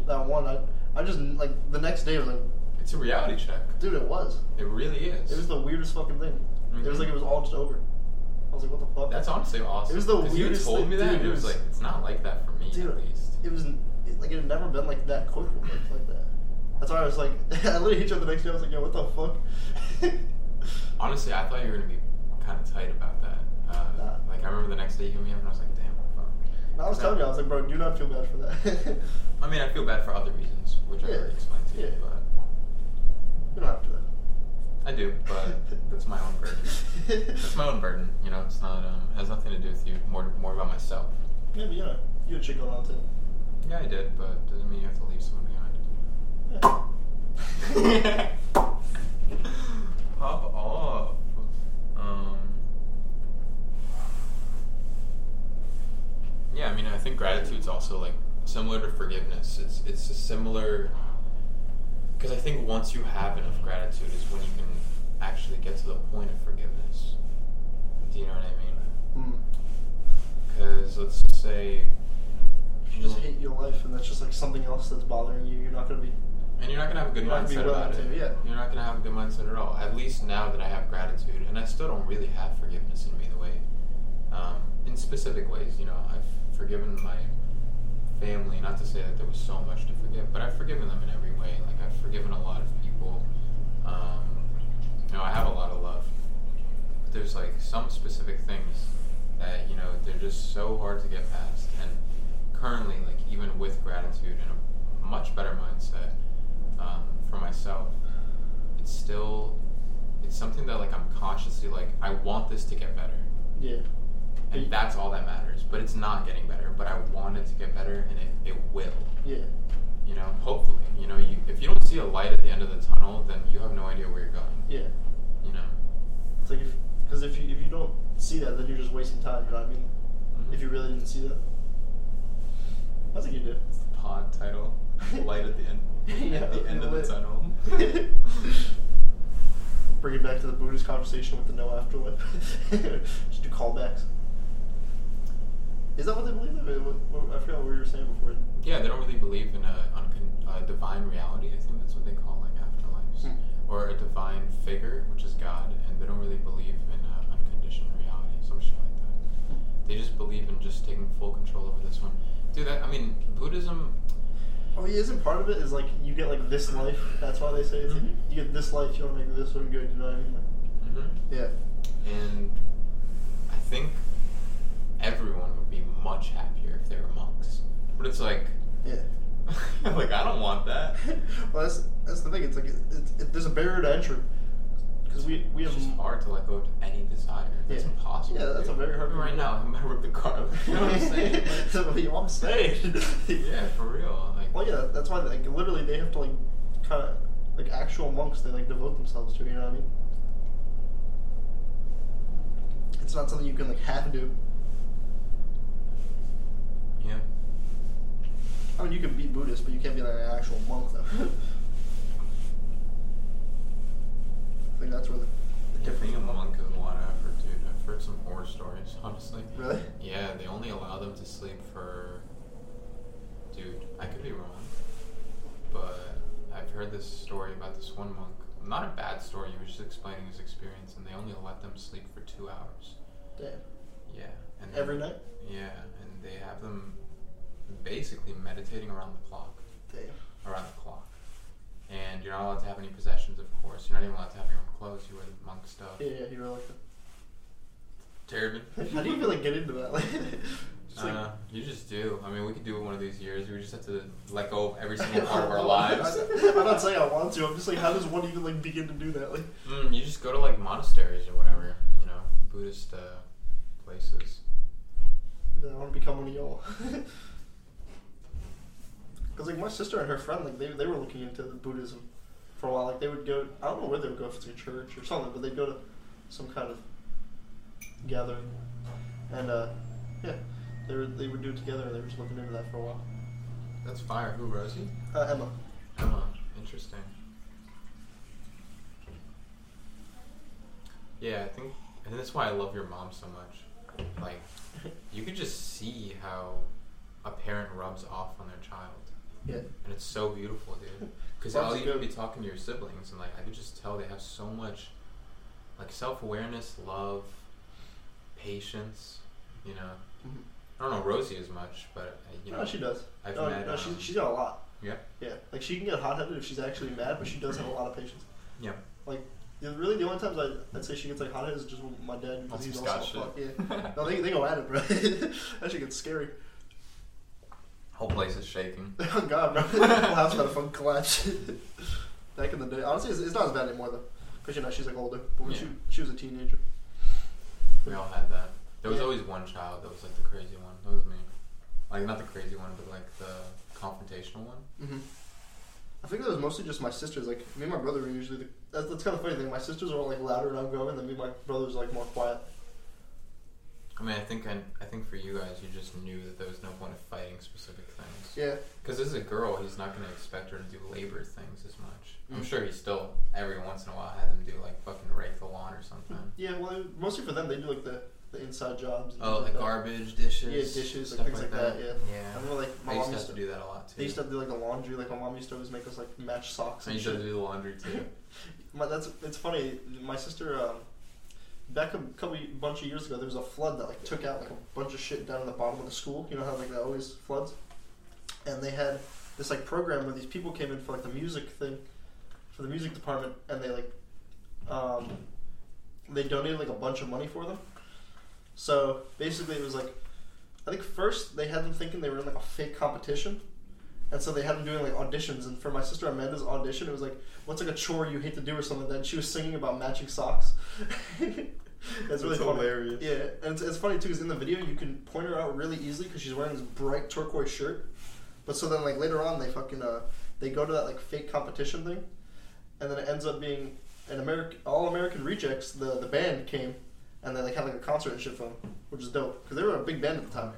that one, I I just like the next day was like, It's a reality check. dude, it was. It really is. It was the weirdest fucking thing. Mm-hmm. It was like it was all just over. I was like, what the fuck? That's honestly awesome. It was the weirdest You told thing- me that, dude, and it was was- like it's not like that for me Dude, at least. it was it, like it had never been like that quick like, like that. That's why I was like, I literally hit you up the next day. I was like, yo, what the fuck? Honestly, I thought you were gonna be kind of tight about that. Uh, Nah. Like I remember the next day you hit me up, and I was like, damn, fuck. No, I was telling you, I was like, bro, do not feel bad for that. I mean, I feel bad for other reasons, which I already explained to you, Yeah. but you don't have to. I do, but that's my own burden. That's my own burden. You know, it's not. Um, it has nothing to do with you. More, more about myself. Yeah, but yeah, you had shit going on too. Yeah, I did, but doesn't mean you have to leave someone behind. Yeah. Pop off. Um. Yeah, I mean, I think gratitude's also like similar to forgiveness. It's it's a similar because I think once you have enough gratitude is when you can actually get to the point of forgiveness. Do you know what I mean? Mm. Because let's say If you just hate your life and that's just like something else that's bothering you, you're not gonna be. And you're not gonna have a good mindset about it. to, yeah. You're not gonna have a good mindset at all. At least now that I have gratitude, and I still don't really have forgiveness in me the way, um, in specific ways. You know, I've forgiven my family. Not to say that there was so much to forgive, but I've forgiven them in every way. Like I've forgiven a lot of people. Um, you know, I have a lot of love. But there's like some specific things that you know they're just so hard to get past. And currently, like even with gratitude and a much better mindset um, for myself, it's still it's something that like I'm consciously like I want this to get better, Yeah. and that's all that matters. But it's not getting better. But I want it to get better, and it, it will. Yeah. You know, hopefully. You know, you if you don't see a light at the end of the tunnel, then you have no idea where you're going. Yeah. You know. It's like if because if you if you don't see that, then you're just wasting time. You know what I mean? Mhm. If you really didn't see that, I think you did. It's the pod title. Light at the end. Yeah, at the end of the tunnel. Bring it back to the Buddhist conversation with the no afterlife. Just do callbacks. Is that what they believe in? What- what- I forgot what you were saying before. Yeah, they don't really believe in a, uncon- a divine reality. I think that's what they call like afterlives, Hmm. or a divine figure, which is God, and they don't really believe in uh, unconditioned reality, some shit like that. They just believe in just taking full control over this one. Dude, that I mean, Buddhism. Oh, yeah, isn't part of it is like you get like this life. That's why they say it's like, Mhm. you get this life. You want to make this one good. You know what I mean? Like, hmm yeah. And I think everyone would be much happier if they were monks. But it's like, Yeah. like I don't want that. well, that's that's the thing. It's like it, it, it, there's a barrier to entry because we we It's have just hard to let go of any desire. That's Yeah. impossible. Yeah, that's a very hard Even thing Right now, I'm gonna rip the car. You know what I'm saying? That's what I'm saying. yeah, for real. Like, Well, yeah, that's why like literally they have to like kind of like actual monks they like devote themselves to. You know what I mean? It's not something you can like have to do. yeah. I mean, you can be Buddhist, but you can't be like an actual monk though. I think that's where the, the Yeah, being a monk is a lot of effort, dude. I've heard some horror stories, honestly. Really? Yeah, they only allow them to sleep for. Dude, I could be wrong, but I've heard this story about this one monk. Not a bad story. He was just explaining his experience, and they only let them sleep for two hours. Damn. Yeah, and Every night? Yeah, and they have them basically meditating around the clock. Damn. around the clock. And you're not allowed to have any possessions, of course. You're not even allowed to have your own clothes. You wear the monk stuff. Yeah, yeah, you were like Terrible. that. How do you even like get into that? Like, just like Uh, you just do. I mean, we could do it one of these years. We just have to let go of every single part of our lives. I'm not saying I want to. I'm just like, how does one even like begin to do that? Like, Mm, you just go to like monasteries or whatever, you know, Buddhist uh, places. I want to become one of y'all. Because like my sister and her friend, like they they were looking into Buddhism for a while. Like they would go. I don't know where they would go if it's a church or something, but they'd go to some kind of gathering, and uh, yeah, they were they would do it together. and They were just looking into that for a while. That's fire. Who, Rosie? Uh, Emma. Emma. Interesting. Yeah, I think, and that's why I love your mom so much. Like, you could just see how a parent rubs off on their child. Yeah. And it's so beautiful, dude. Because I'll even be talking to your siblings, and like I could just tell they have so much, like self awareness, love, patience. You know, Mhm. I don't know Rosie as much, but uh, you know, no, she does. I've no, met. no, um, she's she's got a lot. yeah, Yeah, like she can get hot headed if she's actually mad, but she does have a lot of patience. yeah. Like, the, really, the only times I, I'd say she gets like hot headed is just with my dad because he's also Scotch fuck. Yeah, no, they, they go at it, bro. that shit gets scary. Whole place is shaking. Oh God, bro, the whole house about to fucking collapse. Back in the day, honestly, it's, it's not as bad anymore though, because you know she's like older. But when Yeah. she she was a teenager, We all had that. There was Yeah. always one child that was like the crazy one. That was me. Like not the crazy one, but like the confrontational one. mm-hmm. I think that was mostly just my sisters. Like me and my brother were usually the. That's, that's kind of funny thing. My sisters are all like louder and outgoing, and then me and my brothers are like more quiet. I mean, I think I, I think for you guys, you just knew that there was no point of fighting specific things. Yeah. Because as a girl, he's not going to expect her to do labor things as much. I'm Mm. sure he still every once in a while had them do like fucking rake the lawn or something. Yeah, well, mostly for them, they do like the, the inside jobs. and Oh, like that. garbage, dishes. Yeah, dishes, like things like that, yeah. I Yeah. remember like my I used mom to used to, to do that a lot too. they used to do like the laundry. Like my mom used to always make us like match socks I and used to shit. do the laundry too. My, that's it's funny. My sister, um, back a couple bunch of years ago, there was a flood that like took out like a bunch of shit down in the bottom of the school. You know how like that always floods, and they had this like program where these people came in for like the music thing, for the music department, and they like, um, they donated like a bunch of money for them. So basically, it was like, I think first they had them thinking they were in like a fake competition. And so they had them doing like auditions, and for my sister Amanda's audition, it was like, "What's like a chore you hate to do or something?" that. She was singing about matching socks. That's really That's hilarious. Yeah, and it's, it's funny too because in the video you can point her out really easily because she's wearing this bright turquoise shirt. But so then like later on they fucking uh they go to that like fake competition thing, and then it ends up being an American all American rejects. The the band came, and they like had like a concert and shit for them, which is dope because they were a big band at the time.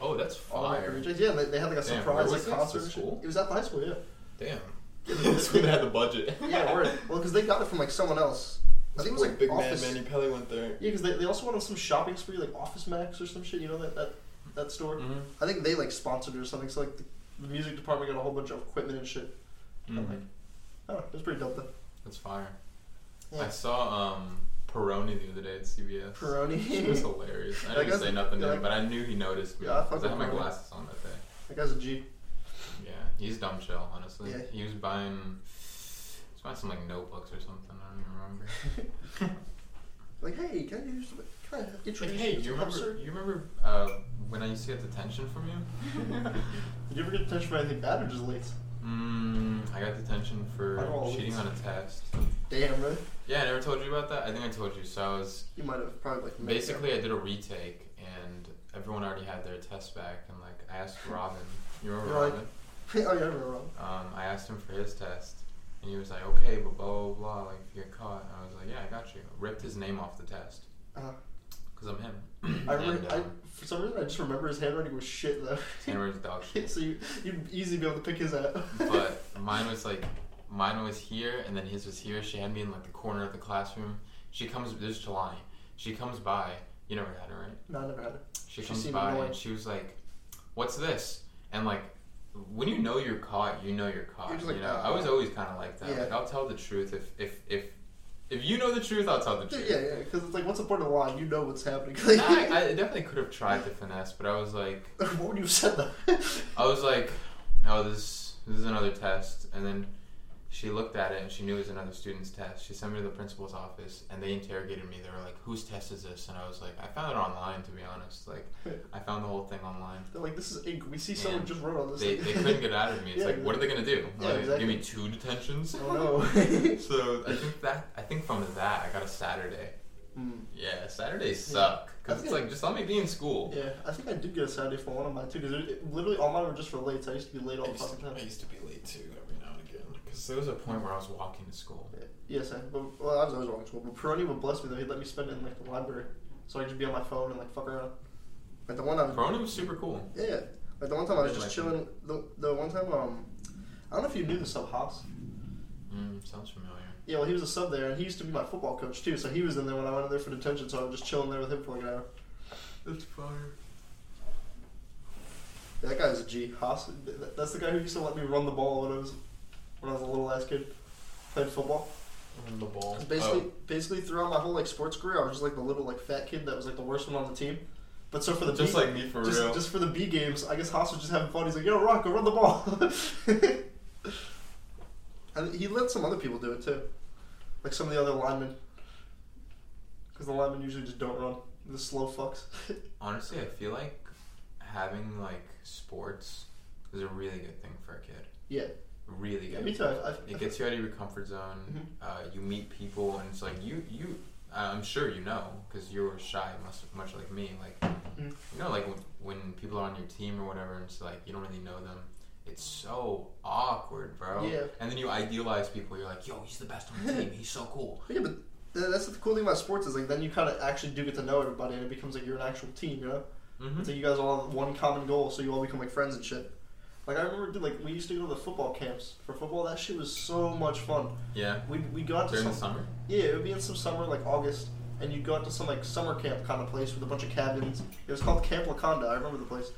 Oh, that's All fire. Yeah, and they, they had like a Damn, surprise where like this? concert. The and shit. school? It was at the high school. Yeah. Damn. that's when they had the budget. Yeah, word. Well, because they got it from like someone else. I think it was like Big Office. Man Manny Pelly went there. Yeah, because they, they also went on some shopping spree, like Office Max or some shit. You know that that, that store. Mm-hmm. I think they like sponsored it or something. So like the, the music department got a whole bunch of equipment and shit. Mm-hmm. like- I don't know. It was pretty dope though. That's fire. Yeah. I saw um Peroni the other day at CVS. Peroni. It was hilarious. I didn't say nothing to yeah. him, but I knew he noticed me Yeah, I fuck I, had my glasses on that day. That guy's a G. Yeah, he's dumb chill, honestly. Yeah. He was buying, he was buying some like notebooks or something. I don't even remember. Like, hey, can I use? Can I Like, hey, you? you remember? You remember uh, when I used to get detention from you? Did you ever get detention for anything bad or just late? Mm, I got detention for cheating on a test. Damn, really? Yeah, I never told you about that. I think I told you. So I was You might have probably like. basically I did a retake, and everyone already had their test back, and like I asked Robin. You remember Right. Robin? that. oh yeah, I remember Robin. Um, I asked him for his test, and he was like, "Okay, but blah blah blah. Like, if you get caught." And I was like, "Yeah, I got you." Ripped his name off the test Uh, because I'm him. I remember. And, I, um, for some reason, I just remember his handwriting was shit though. his handwriting's dog shit. so you you'd easily be able to pick his up. But mine was like, mine was here, and then his was here. She had me in like the corner of the classroom. She comes. This is. She comes by. You never had her, right? no, I never had it. She She comes by annoyed. and she was like, "What's this?" And like, when you know you're caught, you know you're caught. You're like, you know, uh, I was always kind of like that. yeah. Like, I'll tell the truth if if if if you know the truth, I'll tell the truth. yeah, yeah, because it's like, what's the point of the line? You know what's happening. Nah, I, I definitely could have tried to finesse, but I was like, what would you have said though? I was like, oh, this this is another test, and then she looked at it and she knew it was another student's test. She sent me to the principal's office and they interrogated me. They were like, "Whose test is this?" And I was like, "I found it online, to be honest. Like, I found the whole thing online." They're like, this is ink. We see someone And just wrote on this. They, they couldn't get out of me. It's Yeah, like, what are they gonna do? Yeah, Like, exactly. Give me two detentions. Oh no. So I think that I think from that I got a Saturday. Hmm. Yeah, Saturdays suck because it's like just let me be in school. Yeah, I think I did get a Saturday for one of mine too. Because literally all mine were just for late. I used to be late all the time. I used to be late too every now and again because there was a point where I was walking to school. Yes, I, but well, I was always walking to school. But Peroni would bless me though. He'd let me spend it in like the library, so I could just be on my phone and like fuck around. Like the one time. Corona was super cool. Yeah. Like the one time I was just chilling. The, the one time, um, I don't know if you knew the sub Haas. Mm, sounds familiar. Yeah, well, he was a sub there, and he used to be my football coach too. So he was in there when I went in there for detention. So I was just chilling there with him for like an hour. That's fire. Yeah, that guy's a G. Haas. That's the guy who used to let me run the ball when I was when I was a little ass kid playing football. On the ball. 'Cause Basically, basically throughout my whole like sports career, I was just like the little like fat kid that was like the worst one on the team. But so for the just B, like me for just, real. just for the B games, I guess Haas was just having fun. He's like, "Yo, Rock, go run the ball." and he let some other people do it too, like some of the other linemen, because the linemen usually just don't run. The slow fucks. Honestly, I feel like having like sports is a really good thing for a kid. yeah, Really yeah, me too. I, I, It gets you out of your comfort zone. Mhm. Uh, you meet people, and it's like you you. I'm sure you know because you were shy, much much like me. Like Mhm. you know, like when, when people are on your team or whatever, and it's like you don't really know them. It's so awkward, bro. Yeah. And then you idealize people. You're like, yo, he's the best on the team. He's so cool. Yeah, but that's the cool thing about sports is like then you kind of actually do get to know everybody and it becomes like you're an actual team, you know. Mm-hmm. It's like you guys all have one common goal, so you all become like friends and shit. Like I remember, dude, like we used to go to the football camps for football. That shit was so much fun. Yeah. We we got to During some the summer. yeah, it would be in some summer like August, and you'd go out to some like summer camp kind of place with a bunch of cabins. It was called Camp Laconda. I remember the place,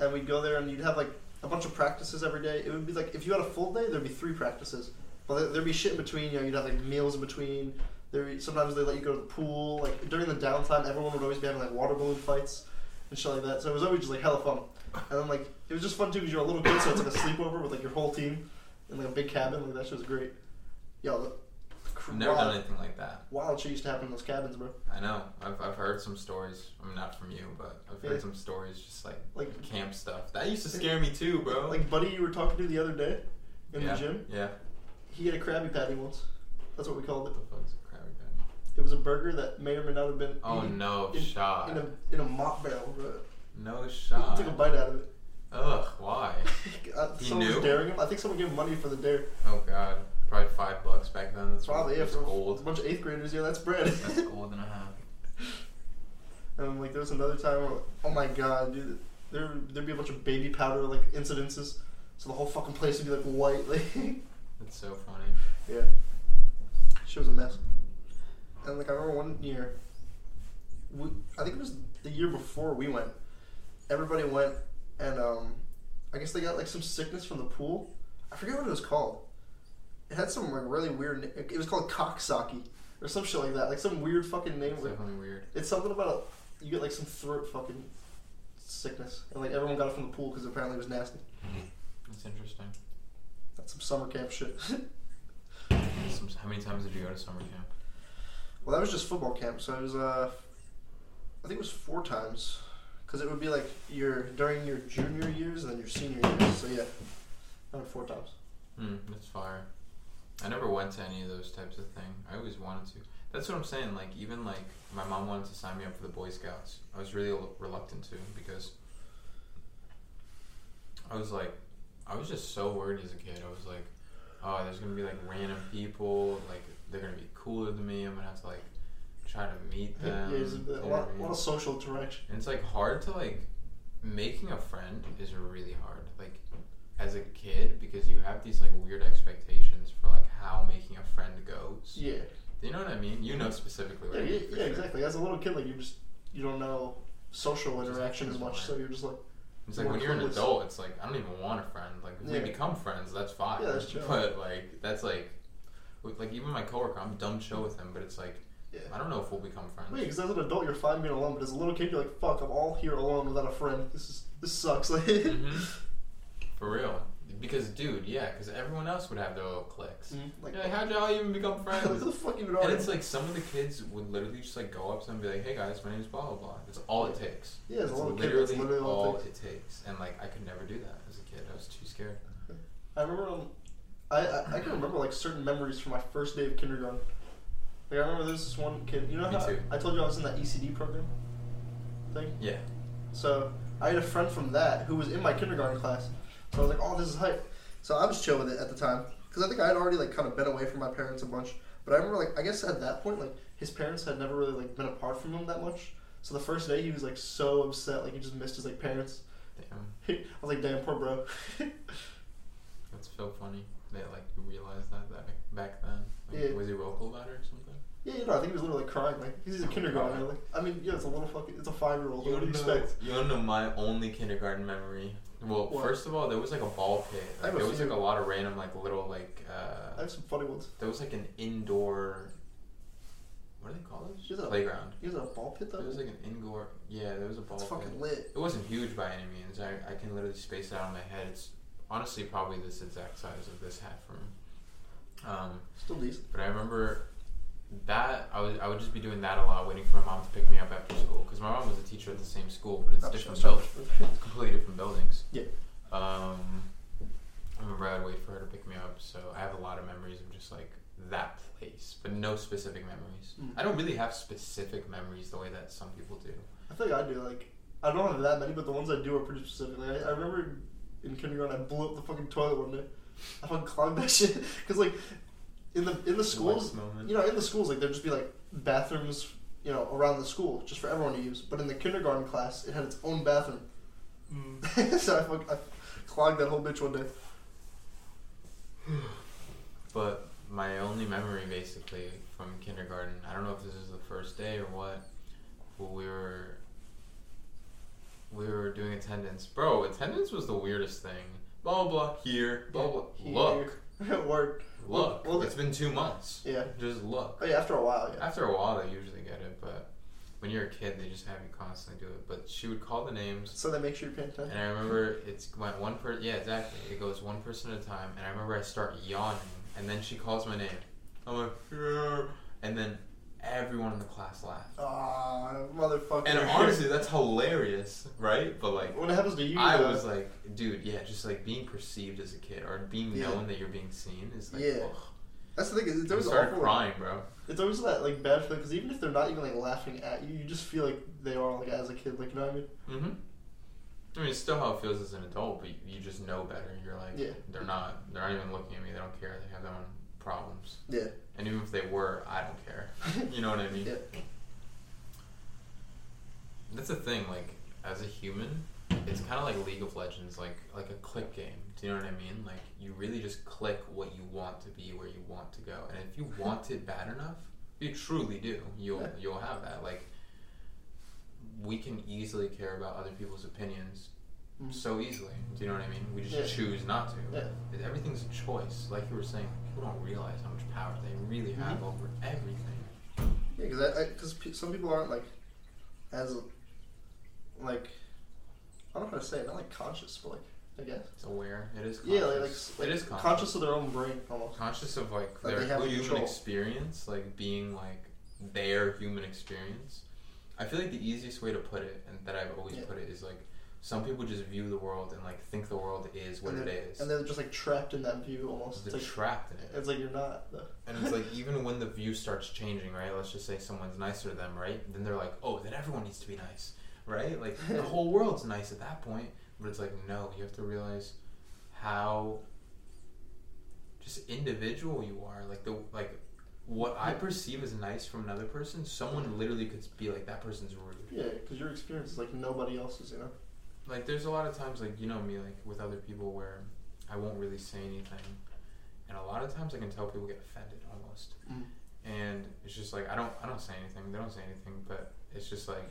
and we'd go there and you'd have like a bunch of practices every day. It would be like if you had a full day, there'd be three practices, but there- there'd be shit in between. You know, you'd have like meals in between. There, sometimes they let you go to the pool. Like during the downtime, everyone would always be having like water balloon fights and shit like that. So it was always just like hella fun. And then like it was just fun too because you're a little kid, so it's like a sleepover with like your whole team in like a big cabin. Like that shit was great. Yo, the, I've never wild, done anything like that. wild shit used to happen in those cabins, bro. I know. I've, I've heard some stories. I mean, not from you, but I've heard Yeah. some stories just like Like camp stuff. That used to scare me too, bro. like buddy you were talking to the other day in yeah. the gym. Yeah. He had a Krabby Patty once. That's what we called it. What the fuck's a Krabby Patty? It was a burger that may or may not have been Oh no, in, shot. in a in a mop barrel, bro. No He shot. took a bite out of it. Ugh, why? Uh, He someone knew? was daring him. I think someone gave him money for the dare. Oh god. Probably five bucks back then. That's Probably yeah, for a bunch of eighth graders. Yeah, that's bread. That's gold and a half. And like there was another time where, oh my god, dude, there there'd be a bunch of baby powder like incidences, so the whole fucking place would be like white. Like, That's so funny. yeah, shit was a mess. And like I remember one year, we I think it was the year before we went. Everybody went, and um, I guess they got like some sickness from the pool. I forget what it was called. It had some like really weird. na- It was called Coxsackie or some shit like that, like some weird fucking name. It's definitely weird. it's something about a, you get like some throat fucking sickness, and like everyone got it from the pool because apparently it was nasty. That's interesting. That's some summer camp shit. Some, how many times did you go to summer camp? well, that was just football camp, so it was uh, I think it was four times, because it would be like your during your junior years and then your senior years. So yeah, four times. Hmm, that's fire. I never went to any of those types of thing. I always wanted to. That's what I'm saying. Like even like my mom wanted to sign me up for the Boy Scouts. I was really reluctant to because I was like, I was just so worried as a kid. I was like, oh, there's gonna be like random people. Like they're gonna be cooler than me. I'm gonna have to like try to meet them. yeah, it's a, bit- a lot, what I mean? lot of social interaction. And it's like hard to like making a friend is really hard. Like as a kid because you have these like weird expectations for like how making a friend goes. Yeah, You know what I mean? You know specifically what yeah, I yeah, yeah, sure. exactly. As a little kid, like you just you don't know social interaction as much, so you're just like, It's like when you're an adult, it's like I don't even want a friend. Like if Yeah. we become friends, that's fine. Yeah, that's chill. But like that's like with like even my coworker, I'm dumb chill with him, but it's like yeah. I don't know if we'll become friends. Wait, because as an adult you're fine being alone, but as a little kid you're like, fuck, I'm all here alone without a friend. This is this sucks. Like, Mhm. For real. Because dude, yeah, because everyone else would have their little cliques. Mhm, like, yeah, how'd y'all even become who friends? the fuck even And it's like some of the kids would literally just like go up to them and be like, "Hey guys, my name's blah blah blah." That's all it takes. Yeah, a That's little kid, literally, that's literally all all it it takes. And like I could never do that as a kid. I was too scared. I remember, um, I, I I can remember like certain memories from my first day of kindergarten. Like I remember there's this one kid. You know Me how too. I told you I was in that ECD program thing. Yeah. So I had a friend from that who was in my kindergarten class. So I was like, oh, this is hype. So I was chill with it at the time because I think I had already like kind of been away from my parents a bunch. But I remember like I guess at that point like his parents had never really like been apart from him that much. So the first day he was like so upset like he just missed his like parents. Damn. I was like, damn, poor bro. That's so funny. That like you realized that that back then. Like, Yeah. Was he vocal about it or something? Yeah, you know, I think he was literally crying. Like he's a Oh, kindergartner. God. Like I mean, yeah, it's a little fucking, it's a five year old. What do you know, expect? you wanna know my only kindergarten memory? Well, What? first of all, there was like a ball pit. I Like, have there was like a lot of random like little like I uh have some funny ones. there was like an indoor what do they call Is those? it a- Playground. He has a ball pit though. There was like an indoor yeah, there was a ball That's pit. fucking lit. It wasn't huge by any means. I, I can literally space it out in my head. It's honestly probably this exact size of this hat for me. Um, Still decent. but I remember that I would I would just be doing that a lot, waiting for my mom to pick me up after school because my mom was a teacher at the same school, but it's Not different buildings, it's completely different buildings. Yeah. Um, I remember I'd wait for her to pick me up, so I have a lot of memories of just like that place, but no specific memories. Mm. I don't really have specific memories the way that some people do. I feel like I do. Like I don't have that many, but the ones I do are pretty specific. Like I, I remember in kindergarten, I blew up the fucking toilet one day. I fucking clogged that shit because like in the in the schools, you know, in the schools, like there'd just be like bathrooms, you know, around the school just for everyone to use. But in the kindergarten class, it had its own bathroom. Mm. so I, fuck- I clogged that whole bitch one day. But my only memory, basically, from kindergarten, I don't know if this is the first day or what, but we were we were doing attendance. Bro, attendance was the weirdest thing. Blah blah blah. Here. Blah blah. Here. Look. Word. Look. Well, it's been two months. Yeah. Just look. Oh yeah, after a while, yeah. After a while, they usually get it, but when you're a kid, they just have you constantly do it. But she would call the names. So they make sure you're paying attention. And I remember it's went one person. yeah exactly it goes one person at a time and I remember I start yawning and then she calls my name I'm like "Yeah," and then everyone in the class laughed Ah, motherfucker. and honestly that's hilarious right but like when it happens to you, I though, was like dude yeah just like being perceived as a kid or being Yeah. known that you're being seen is like Yeah. ugh. that's the thing. It's always started awful. crying bro It's always that like bad feeling because even if they're not even like laughing at you, you just feel like they are like as a kid. Like you know what I mean? mm-hmm I mean it's still how it feels as an adult but you, you just know better you're like Yeah. they're not they're not even looking at me they don't care they have their own problems Yeah. And even if they were, I don't care. you know what I mean? Yeah. That's the thing. Like as a human, it's kind of like League of Legends, like like a click game. Do you know what I mean? Like you really just click what you want to be where you want to go, and if you want it bad enough, you truly do. You'll you'll have that. Like we can easily care about other people's opinions. So easily. Do you know what I mean? We just Yeah. choose not to. Yeah. Everything's a choice. Like you were saying, people don't realize how much power they really have Mhm. over everything. Yeah, because I, because pe- some people aren't like as like I don't know how to say it, not like conscious, but like I guess It's aware. It is conscious. yeah, like, like, like it is conscious. conscious of their own brain almost. Conscious of like That their human control. experience, like being like their human experience. I feel like the easiest way to put it, and that I've always Yeah. put it, is like some people just view the world and like think the world is what it is. and they're just like trapped in that view almost. they're It's like trapped in it. it's like you're not. Though. And it's like even when the view starts changing, right? Let's just say someone's nicer to them, right? Then they're like, oh, then everyone needs to be nice, right? Like the whole world's nice at that point. But it's like no, you have to realize how just individual you are. Like the like what I perceive as nice from another person, someone literally could be like that person's rude. Yeah, because your experience is like nobody else's. You know. Like there's a lot of times like you know me like with other people where I won't really say anything, and a lot of times I can tell people get offended almost. Mm. and it's just like I don't I don't say anything. They don't say anything, but it's just like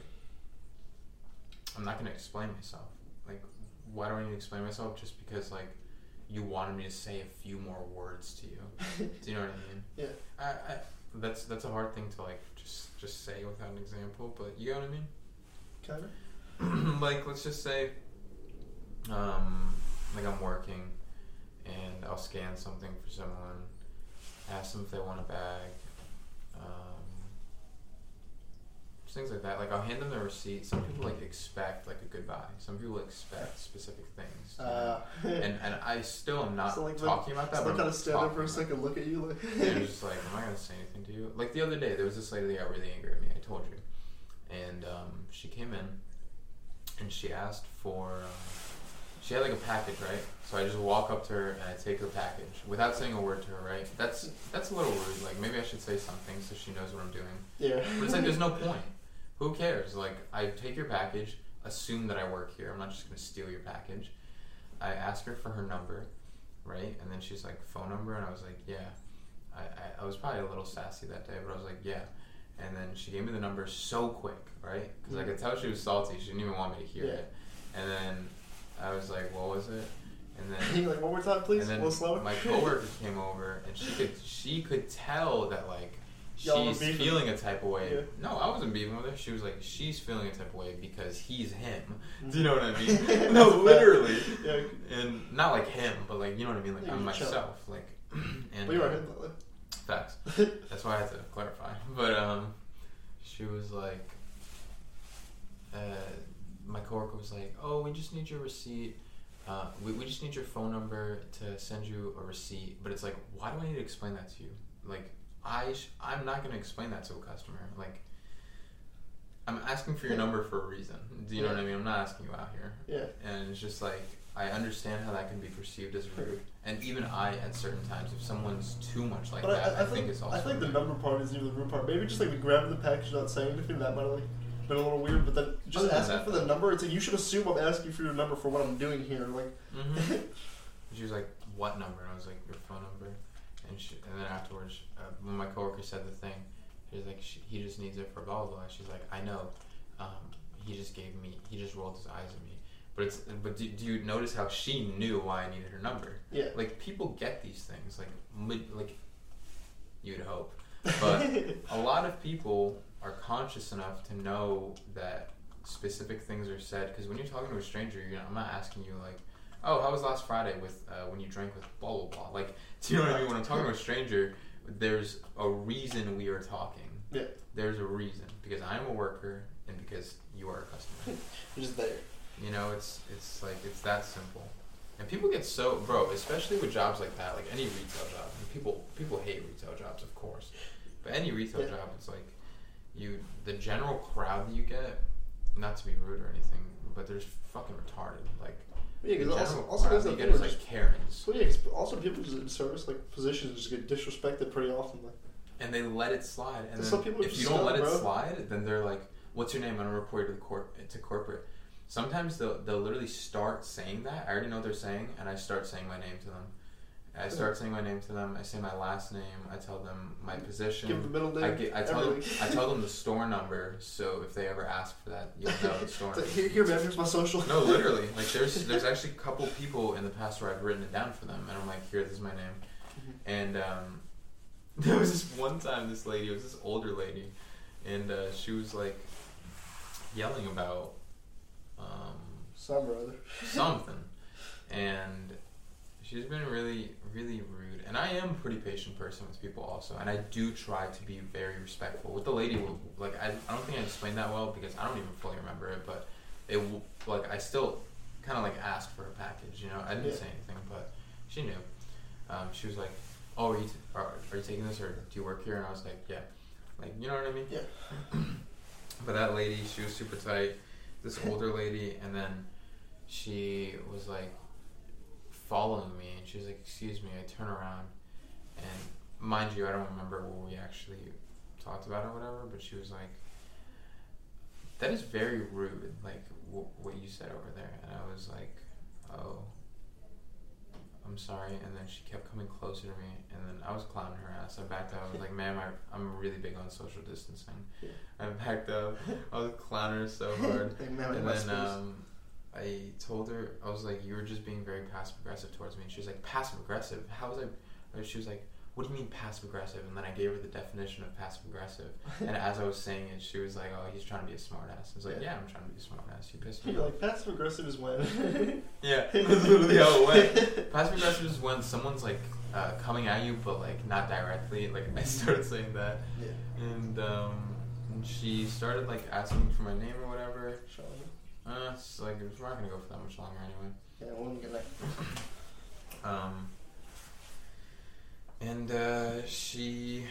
I'm not gonna explain myself. Like, why do I need to explain myself? Just because like you wanted me to say a few more words to you. Do you know what I mean? Yeah. I, I that's that's a hard thing to like just just say without an example, but you know what I mean? Kind of. like let's just say um like I'm working and I'll scan something for someone, ask them if they want a bag, um, things like that. Like I'll hand them the receipt. Some people like expect like a goodbye. Some people expect specific things. Uh, and and I still am not So, like, talking about that. so they kind of stand up for a second, look at you like. Just like, am I gonna say anything to you? Like the other day, there was this lady that got really angry at me. I told you, and um, she came in, and she asked for. Um, she had like a package, right? So I just walk up to her and I take her package without saying a word to her, right? That's that's a little rude. Like maybe I should say something so she knows what I'm doing. yeah. But it's like there's no point. Who cares? Like I take your package, assume that I work here. I'm not just gonna steal your package. I ask her for her number, right? And then she's like phone number, and I was like, yeah. I, I, I was probably a little sassy that day, but I was like, yeah. And then she gave me the number so quick, right? Because I could tell she was salty. She didn't even want me to hear Yeah. it. And then I was like, what was it? And then like one more time, please. and a little slower. my coworker came over, and she could she could tell that like she's feeling a type of way. Yeah. No, I wasn't beefing with her. She was like she's feeling a type of way because he's him. Mhm. Do you know what I mean? No, literally. Yeah. And not like him, but like you know what I mean. Like Yeah, I'm you're chill. myself. Like and But you are him, by the way. That's why I had to clarify. But um, she was like, uh, my coworker was like, "Oh, we just need your receipt. Uh, we, we just need your phone number to send you a receipt." But it's like, why do I need to explain that to you? Like, I sh- I'm not gonna explain that to a customer. Like, I'm asking for your number for a reason. Do you know what I mean? I'm not asking you out here. yeah. And it's just like, I understand how that can be perceived as rude, and even I, at certain times, if someone's too much like But that, I, I, I, think, it's also. I think the number part isn't even the rude part. Maybe just like the grabbing the package not saying anything that might have like been a little weird. But then just Other asking that, for the number, it's like you should assume I'm asking for your number for what I'm doing here. Like, hmm She was like, "What number?" And I was like, "Your phone number." And she, and then afterwards, uh, when my coworker said the thing, she was like, she, "He just needs it for blah blah." blah. She's like, "I know." Um, he just gave me. He just rolled his eyes at me. But it's. But do, do you notice how she knew why I needed her number? yeah. Like people get these things. Like mid, like you'd hope, but a lot of people are conscious enough to know that specific things are said. Because when you're talking to a stranger, you know, I'm not asking you like, "Oh, how was last Friday with uh, when you drank with blah blah blah." Like, do you know what I mean? When I'm talking to a stranger, there's a reason we are talking. Yeah. There's a reason because I am a worker and because you are a customer. You're just there. You know, it's it's like it's that simple. And people get so bro, especially with jobs like that, like any retail job. And people people hate retail jobs, of course. But any retail Yeah. job, it's like you the general crowd that you get. Not to be rude or anything, but there's fucking retarded. Like Yeah, because also, also there's that that thing get is where like just, Karens, well, yeah, 'cause also people in service like positions just get disrespected pretty often. Like, and they let it slide. And Some people if you don't let it bro. slide, then they're like, "What's your name?" I'm gonna report you to the corp to corporate. Sometimes they'll they'll literally start saying that. I already know what they're saying, and I start saying my name to them. I start saying my name to them. I say my last name. I tell them my position. give them the middle name. I, get, I tell them. I tell them the store number, so if they ever ask for that, you'll know the store like, number. here, here, man, here's my social. No, literally. Like there's there's actually a couple people in the past where I've written it down for them, and I'm like, here, this is my name. Mhm. And um, there was this one time, this lady, it was this older lady, and uh, she was like yelling about um, Some or other. something, and she's been really, really rude. And I am a pretty patient person with people also, and I do try to be very respectful. With the lady, like I, I don't think I explained that well because I don't even fully remember it, but it like I still kind of like asked for a package. You know, I didn't Yeah. say anything, but she knew. Um, she was like, "Oh, are you, t- are, are you taking this, or do you work here?" And I was like, "Yeah." Like, you know what I mean? Yeah. But that lady, she was super tight. This older lady, and then she was like following me, and she was like, "Excuse me." I turn around, and mind you, I don't remember what we actually talked about or whatever. But she was like, "That is very rude." Like w- what you said over there, and I was like, "Oh." I'm sorry, and then she kept coming closer to me, and then I was clowning her ass. I backed out. I was like, "Ma'am, I, I'm really big on social distancing." Yeah. I backed up. I was clowning her so hard. Like, and then um, I told her I was like, "You were just being very passive aggressive towards me." And she was like, "Passive aggressive? How was I?" She was like, "What do you mean passive aggressive?" And then I gave her the definition of passive aggressive. and as I was saying it, she was like, "Oh, he's trying to be a smartass." I was like, Yeah. "Yeah, I'm trying to be a smartass. You pissed me You're off." like passive aggressive is when. Yeah, that's literally how it went. Passive aggressive is when someone's like uh, coming at you, but like not directly. Like I started saying that, Yeah. and um, and she started like asking for my name or whatever. Uh, it's like it's not gonna go for that much longer anyway. Yeah, we'll get that. Um, and uh, she.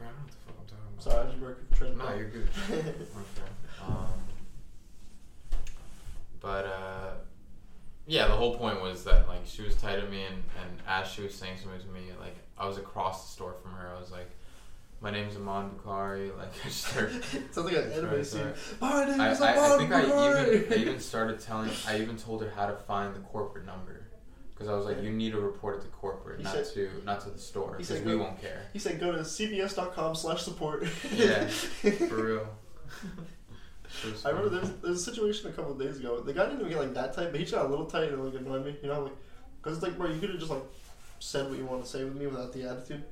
I don't know what the fuck I'm talking about. Sorry, I just broke your train No, you're good. Um, but uh, yeah, the whole point was that like she was tight at me, and, and as she was saying something to me, like I was across the store from her. I was like, "My name's Amon Bukhari." Like I just started. Sounds like an anime scene. My name I, I, I Amon think I even, Bukhari. I even started telling. I even told her how to find the corporate number. Because I was like, you need to report it to corporate, He not said- to not to the store, because we go- won't care. He said go to cvs.com slash support. Yeah, For real. I remember there's, there's a situation a couple of days ago. The guy didn't even get like that tight, but he just got a little tight and like annoyed me. You know, like because it's like, bro, you could have just like said what you want to say with me without the attitude.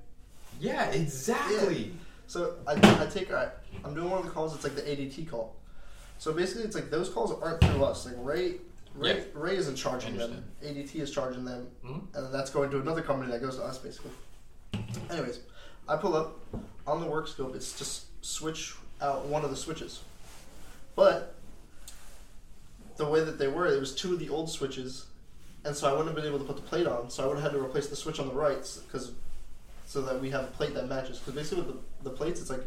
Yeah, exactly. So I, I take I, I'm doing one of the calls. It's like the ADT call. So basically, it's like those calls aren't through us. Like Ray, Ray, Yeah. Ray isn't charging them. ADT is charging them, Mhm. and then that's going to another company that goes to us basically. Anyways, I pull up on the work scope. It's just switch out one of the switches, but the way that they were, it was two of the old switches, and so I wouldn't have been able to put the plate on. So I would have had to replace the switch on the right because so that we have a plate that matches. Because basically with the, the plates, it's like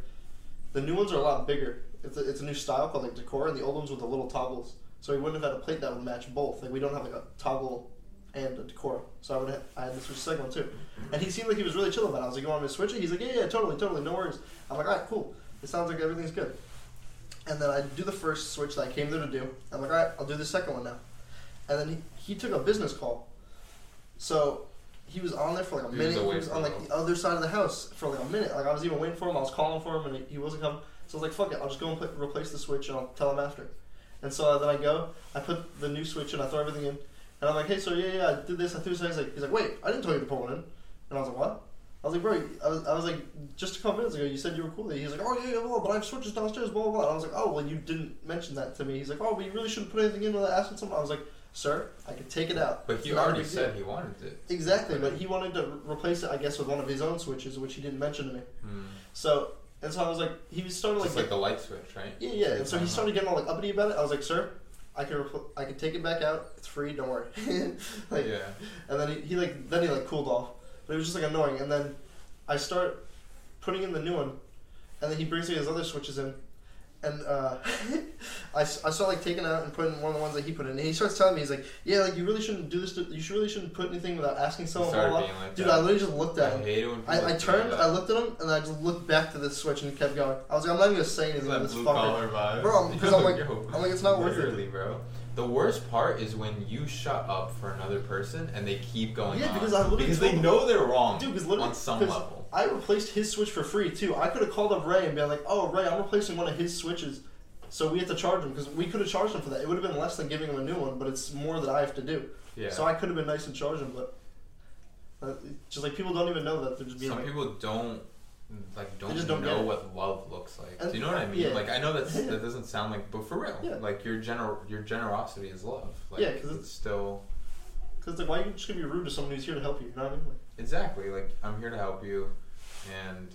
the new ones are a lot bigger. It's a, it's a new style called like decor, and the old ones with the little toggles so he wouldn't have had a plate that would match both. Like we don't have like a toggle and a decor. so I would have, I had to switch the second one too. And he seemed like he was really chill about it. I was like, "You want me to switch it?" He's like, "Yeah, yeah, totally, totally, no worries." I'm like, "All right, cool. It sounds like everything's good." And then I do the first switch that I came there to do. I'm like, "All right, I'll do the second one now." And then he, he took a business call, so he was on there for like a He was minute. He was on like the other side of the house for like a minute. Like I was even waiting for him. I was calling for him, and he, he wasn't coming. So I was like, "Fuck it, I'll just go and put, replace the switch, and I'll tell him after." And so then I go, I put the new switch in, I throw everything in, and I'm like, "Hey, so yeah, yeah, I did this, I threw this." He's like, "He's like, wait, I didn't tell you to put one in," and I was like, "What?" I was like, "Bro, I was, I was like, just a couple minutes ago, you said you were cool." He's like, "Oh yeah, yeah, well, but I have switches downstairs, blah blah blah." And I was like, "Oh, well, you didn't mention that to me." He's like, "Oh, but you really shouldn't put anything in without asking someone." I was like, "Sir, I could take it out." But he already big deal." said he wanted it. Exactly, but he wanted to replace it, I guess, with one of his own switches, which he didn't mention to me. Hmm. So, and so I was like, he was started like, Just like the light switch, right? yeah, yeah. And so he Uh-huh. started getting all like uppity about it. I was like, sir, I can repl- I can take it back out. It's free. Don't worry. like, yeah. and then he, he like then he like cooled off, but it was just like annoying. And then I start putting in the new one, and then he brings me his other switches in, and uh, I, I start like taking out and putting one of the ones that he put in. And he starts telling me he's like, yeah, like you really shouldn't do this. To, you should really shouldn't put anything without asking someone. blah, blah, like Dude, that. I literally just looked at I him. hate it when I, I turned. I looked at him, and I just looked back to the switch and kept going. I was like, I'm not even gonna say anything to this fucker. Bro, 'cause I'm like- Yo, I'm like, it's not worth it. bro. The worst part is when you shut up for another person and they keep going Yeah, on. because I literally because they them- know they're wrong Dude, because literally, on some level. I replaced his switch for free too. I could have called up Ray and been like, "Oh, Ray, I'm replacing one of his switches." So we have to charge him because we could have charged him for that. It would have been less than giving him a new one, but it's more that I have to do. Yeah. So I could have been nice and charged him, but uh, just like people don't even know that they're just being Some like, people don't like don't, just don't know what love looks like. And- Do you know what I mean? yeah. Like I know that's that doesn't sound like, but for real, Yeah. like your gener your generosity is love. Like, Yeah, 'cause it's, it's- still because like, why are you just gonna be rude to someone who's here to help you? You know what I mean? Like, exactly like I'm here to help you, and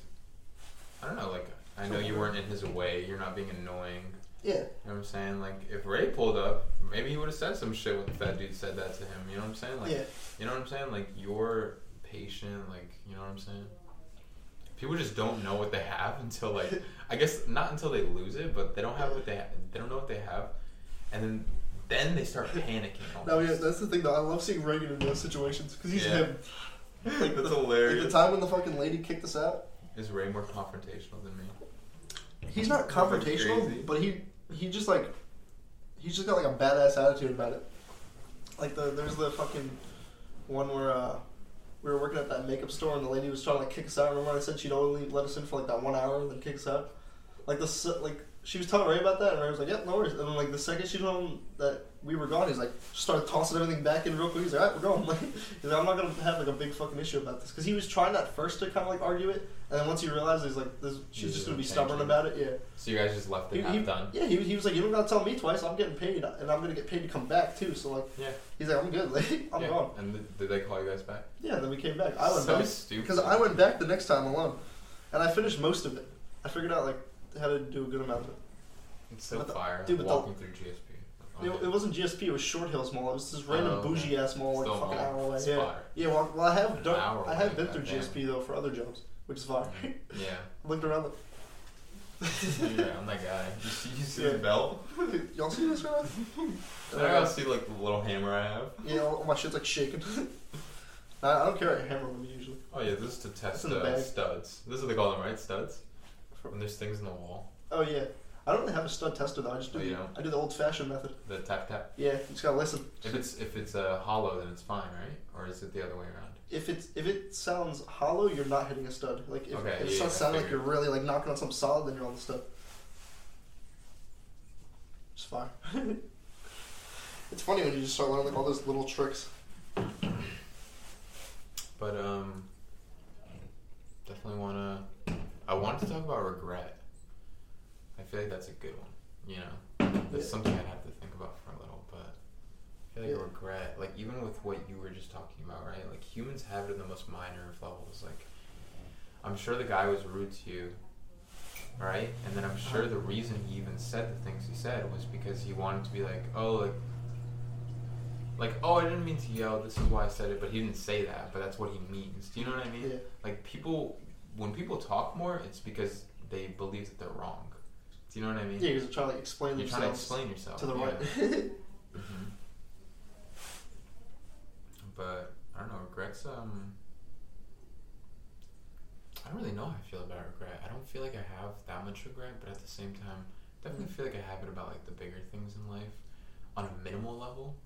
I don't know. Like I know you weren't in his way. You're not being annoying. yeah, You know what I'm saying? Like if Ray pulled up, maybe he would have said some shit when that dude said that to him. You know what I'm saying? Like yeah, you know what I'm saying? Like you're patient. Like you know what I'm saying? People just don't know what they have until like I guess not until they lose it, but they don't have what they ha- they don't know what they have, and then then they start panicking. no, yeah. That's the thing though. I love seeing Reagan in those situations because he's Yeah. him. Like that's hilarious. Like the time when the fucking lady kicked us out. Is Ray more confrontational than me? He's not confrontational, but he he just like he's just got like a badass attitude about it. Like the there's the fucking one where uh, we were working at that makeup store and the lady was trying to like kick us out. Remember I said she'd only let us in for like that one hour and then kick us out. Like the like she was telling Ray about that and Ray was like, "Yep, no worries." And then like the second she told him that we were gone, he's like started tossing everything back in real quick. He's like, "All right, we're going." Like, he's like, "I'm not gonna have like a big fucking issue about this," because he was trying at first to kind of like argue it, and then once he realized he's like, this, "She's He's just gonna be stubborn about it," yeah. So you guys just left it He, half he- done. Yeah, he, he was like, you don't gotta tell me twice. I'm getting paid, and I'm gonna get paid to come back too. So like, Yeah. he's like, I'm good. Like, I'm yeah. gone. And th- did they call you guys back? Yeah. Then we came back. I went so back because I went back the next time alone, and I finished most of it. I figured out like how to do a good amount of it. It's so But the- fire. dude, but the- walking through GSP. It, it wasn't GSP. It was Short Hills Mall. It was this random Oh, okay. bougie ass mall, like Still fucking mall. hour away. It's Yeah. fire. Yeah. Well, well, I have An done. hour I have away, been through goddamn. GSP though for other jobs, which is fire. Yeah. Looked around. The Yeah, I'm that guy. You see, you see Yeah. the belt? Y'all see this right? I gotta see like the little hammer I have. Yeah, all, all my shit's like shaking. I, I don't carry a hammer with me usually. Oh yeah, this is to test in the uh, bag. studs. This is what they call them, right? Studs. When there's things in the wall. Oh yeah. I don't really have a stud tester though. I just do Oh, you don't? I do the old fashioned method. The tap tap. Yeah, you just gotta listen. If it's if it's uh, hollow, then it's fine, right? Or is it the other way around? If it's if it sounds hollow, you're not hitting a stud. Like if, Okay, if it yeah, starts I sounding like you're really like knocking on something solid, then you're on the stud. It's fine. it's funny when you just start learning like all those little tricks. But um, definitely wanna. I wanted to talk about regret. I feel like that's a good one. You know, that's Yeah. something I'd have to think about for a little. But I feel like Yeah. regret, like even with what you were just talking about, right? Like humans have it in the most minor of levels. Like I'm sure the guy was rude to you, right? And then I'm sure the reason he even said the things he said was because he wanted to be like, oh, like. Like, oh, I didn't mean to yell. This is why I said it, but he didn't say that. But that's what he means. Do you know what I mean? Yeah. like people when people talk more it's because they believe that they're wrong Do you know what I mean? Yeah, because they're trying to explain You're trying to explain yourself to the yeah. right. hmm But I don't know. Regrets. Um, I don't really know how I feel about regret. I don't feel like I have that much regret, but at the same time, definitely Mm. feel like I have it about like the bigger things in life, on a minimal level.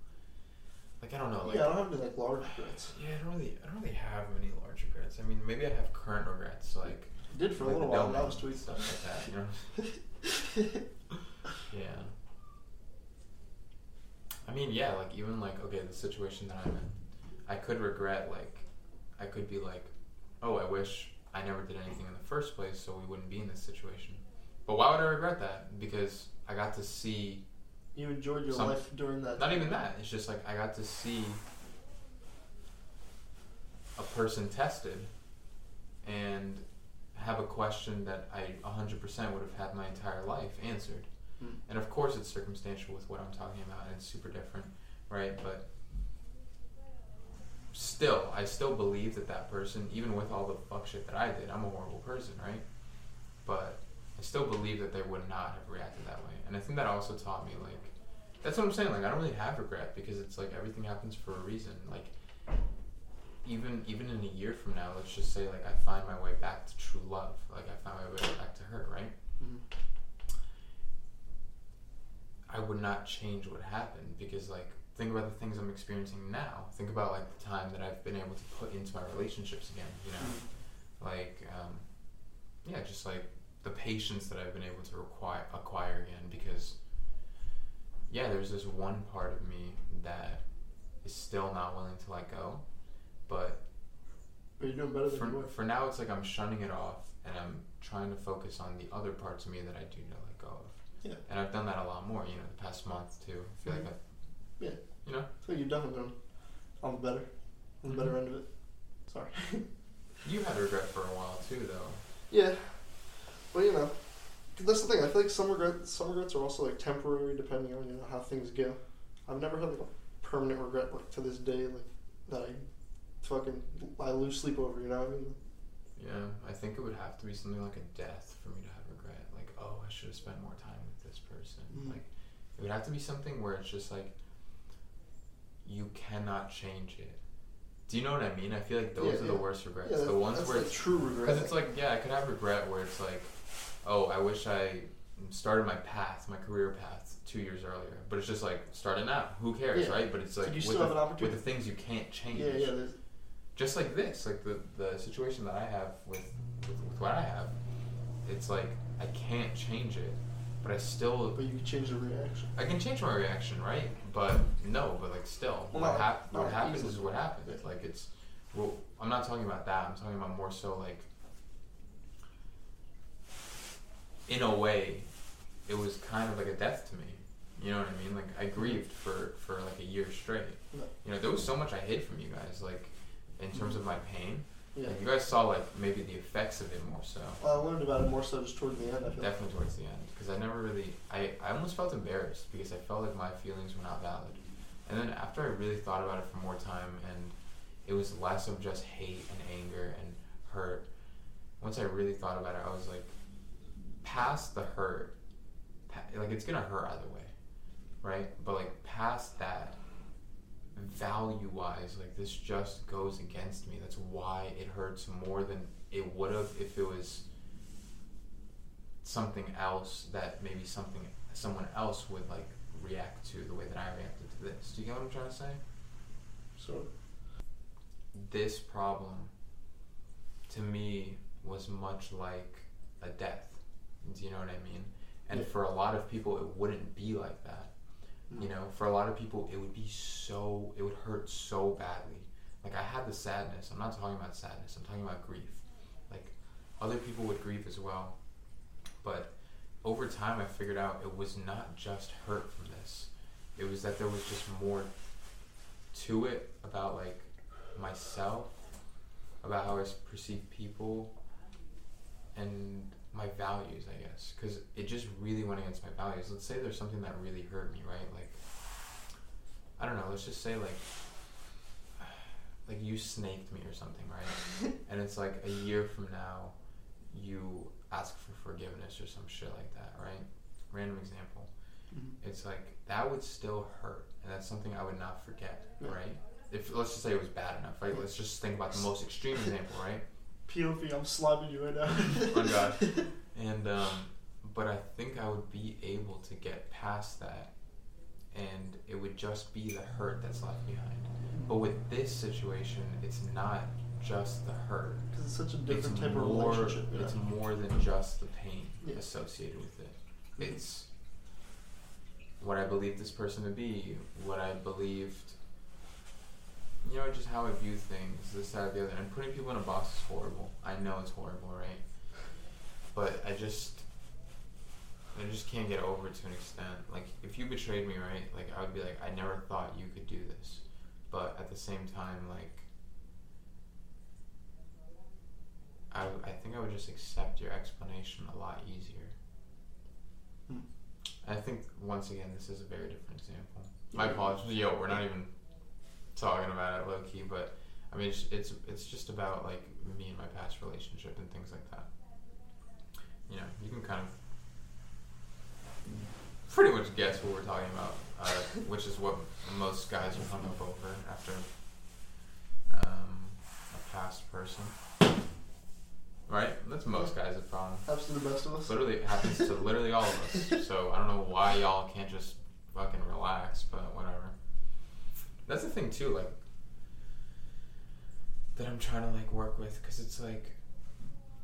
Like I don't know. Like yeah, I don't have any like large regrets. yeah, I don't really. I don't really have many large regrets. I mean, maybe I have current regrets, like I did for a little while, that was tweet stuff like that. You know. Yeah. I mean, yeah, like even like okay, the situation that I'm in, I could regret like, I could be like, oh, I wish I never did anything in the first place, so we wouldn't be in this situation. But why would I regret that? Because I got to see You enjoyed your Some- life during that. not time. even that. It's just like I got to see a person tested and have a question that I 100% would have had my entire life answered. Hmm. And of course, it's circumstantial with what I'm talking about, and it's super different, right? But still, I still believe that that person, even with all the fuck shit that I did, I'm a horrible person, right? But I still believe that they would not have reacted that way. And I think that also taught me, like, that's what I'm saying. Like, I don't really have regret because it's like everything happens for a reason. Like, even even in a year from now, let's just say like I find my way back to true love. Like I find my way back to her, right? Mhm. I would not change what happened because like think about the things I'm experiencing now. Think about like the time that I've been able to put into my relationships again. You know, Mhm. like um, yeah, just like the patience that I've been able to require acquire again because yeah, there's this one part of me that is still not willing to let go, but But you're doing better than you for, were. for now it's like I'm shunning it off and I'm trying to focus on the other parts of me that I do to let go of. Yeah. And I've done that a lot more, you know, the past month too. I feel Mhm. like I Yeah. you know, So you've definitely been on the better, on the better Mhm. end of it. Sorry. you had regret for a while too though. yeah, but you know, that's the thing. I feel like some regrets, some regrets are also like temporary, depending on you know how things go. I've never had like a permanent regret like to this day, like that I fucking I lose sleep over. You know what I mean? Yeah, I think it would have to be something like a death for me to have regret. Like, oh, I should have spent more time with this person. Mhm. Like, it would have to be something where it's just like you cannot change it. Do you know what I mean? I feel like those Yeah, are yeah. the worst regrets. Yeah, the ones where it's true regret. because it's like yeah, I could have regret where it's like, oh, I wish I started my path, my career path, two years earlier. But it's just like start it now. Who cares, Yeah. right? But it's So like you with, the, with the things you can't change yeah, yeah. There's, just like this, like the the situation that I have with, with with what I have, it's like I can't change it, but I still but you can change the reaction. I can change my reaction, right? But no, but like still, Well, what, hap- what happens easily. is what happens. Yeah. Like it's, well, I'm not talking about that. I'm talking about more so like, in a way, it was kind of like a death to me. You know what I mean? Like I grieved for for like a year straight. Yeah. You know, there was so much I hid from you guys, like in terms of my pain. Yeah. Like, you guys saw like maybe the effects of it more so. Well, I learned about it more so just toward the end. I feel. like. Definitely towards the end, because I never really, I, I almost felt embarrassed because I felt like my feelings were not valid. And then after I really thought about it for more time, and it was less of just hate and anger and hurt. Once I really thought about it, I was like, past the hurt, like it's gonna hurt either way, right? But like past that, value wise, like this just goes against me. That's why it hurts more than it would have if it was something else that maybe something someone else would like react to the way that I reacted to this. Do you get what I'm trying to say? So This problem to me was much like a death. Do you know what I mean? And Yeah. for a lot of people, it wouldn't be like that. Mm. You know, for a lot of people, it would be so, it would hurt so badly. Like, I had the sadness. I'm not talking about sadness, I'm talking about grief. Like, other people would grieve as well. But over time, I figured out it was not just hurt from this, it was that there was just more to it about, like, myself, about how I perceive people, and my values, I guess, because it just really went against my values. Let's say there's something that really hurt me, right? Like, I don't know. Let's just say like, like you snaked me or something, right? and it's like a year from now, you ask for forgiveness or some shit like that, right? random example. Mhm. It's like that would still hurt, and that's something I would not forget, Yeah. right? If let's just say it was bad enough, right? Let's just think about the most extreme example, right? POV, I'm slapping you right now. Oh, God. And um, but I think I would be able to get past that, and it would just be the hurt that's left behind. But with this situation, it's not just the hurt. Because it's such a It's different type of more. relationship. Yeah. It's more than just the pain Yeah. associated with it. Mhm. It's what I believed this person to be, what I believed, you know, just how I view things, this, that, or the other. And putting people in a box is horrible. I know it's horrible, right? But I just, I just can't get over it to an extent. Like, if you betrayed me, right? Like, I would be like, I never thought you could do this. But at the same time, like, I, I think I would just accept your explanation a lot easier. Hmm. I think once again, this is a very different example. My apologies. Yo, we're not even talking about it low key, but I mean, it's, it's it's just about like me and my past relationship and things like that. You know, you can kind of pretty much guess what we're talking about, uh, which is what most guys are hung up over after um, a past person. Right? That's most guys' problem. Happens to the best of us. Literally, it happens to literally all of us. So I don't know why y'all can't just fucking relax. That's the thing too, like that I'm trying to like work with, because it's like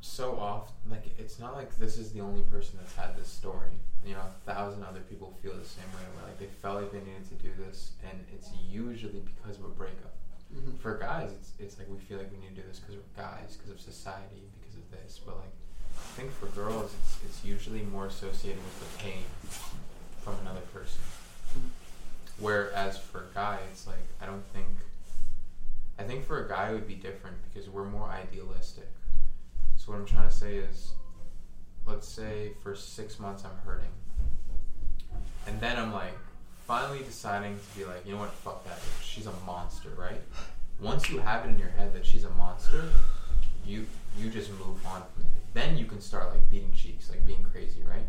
so off. Like it's not like this is the only person that's had this story. You know, a thousand other people feel the same way. Where like they felt like they needed to do this, and it's usually because of a breakup. Mhm. For guys, it's it's like we feel like we need to do this because we're guys, because of society, because of this. But like, I think for girls, it's it's usually more associated with the pain from another person. Whereas for a guy, it's like I don't think. I think for a guy it would be different because we're more idealistic. So what I'm trying to say is, let's say for six months I'm hurting, and then I'm like finally deciding to be like, you know what, fuck that bitch. She's a monster, right? Once you have it in your head that she's a monster, you you just move on from there. Then you can start like beating cheeks, like being crazy, right?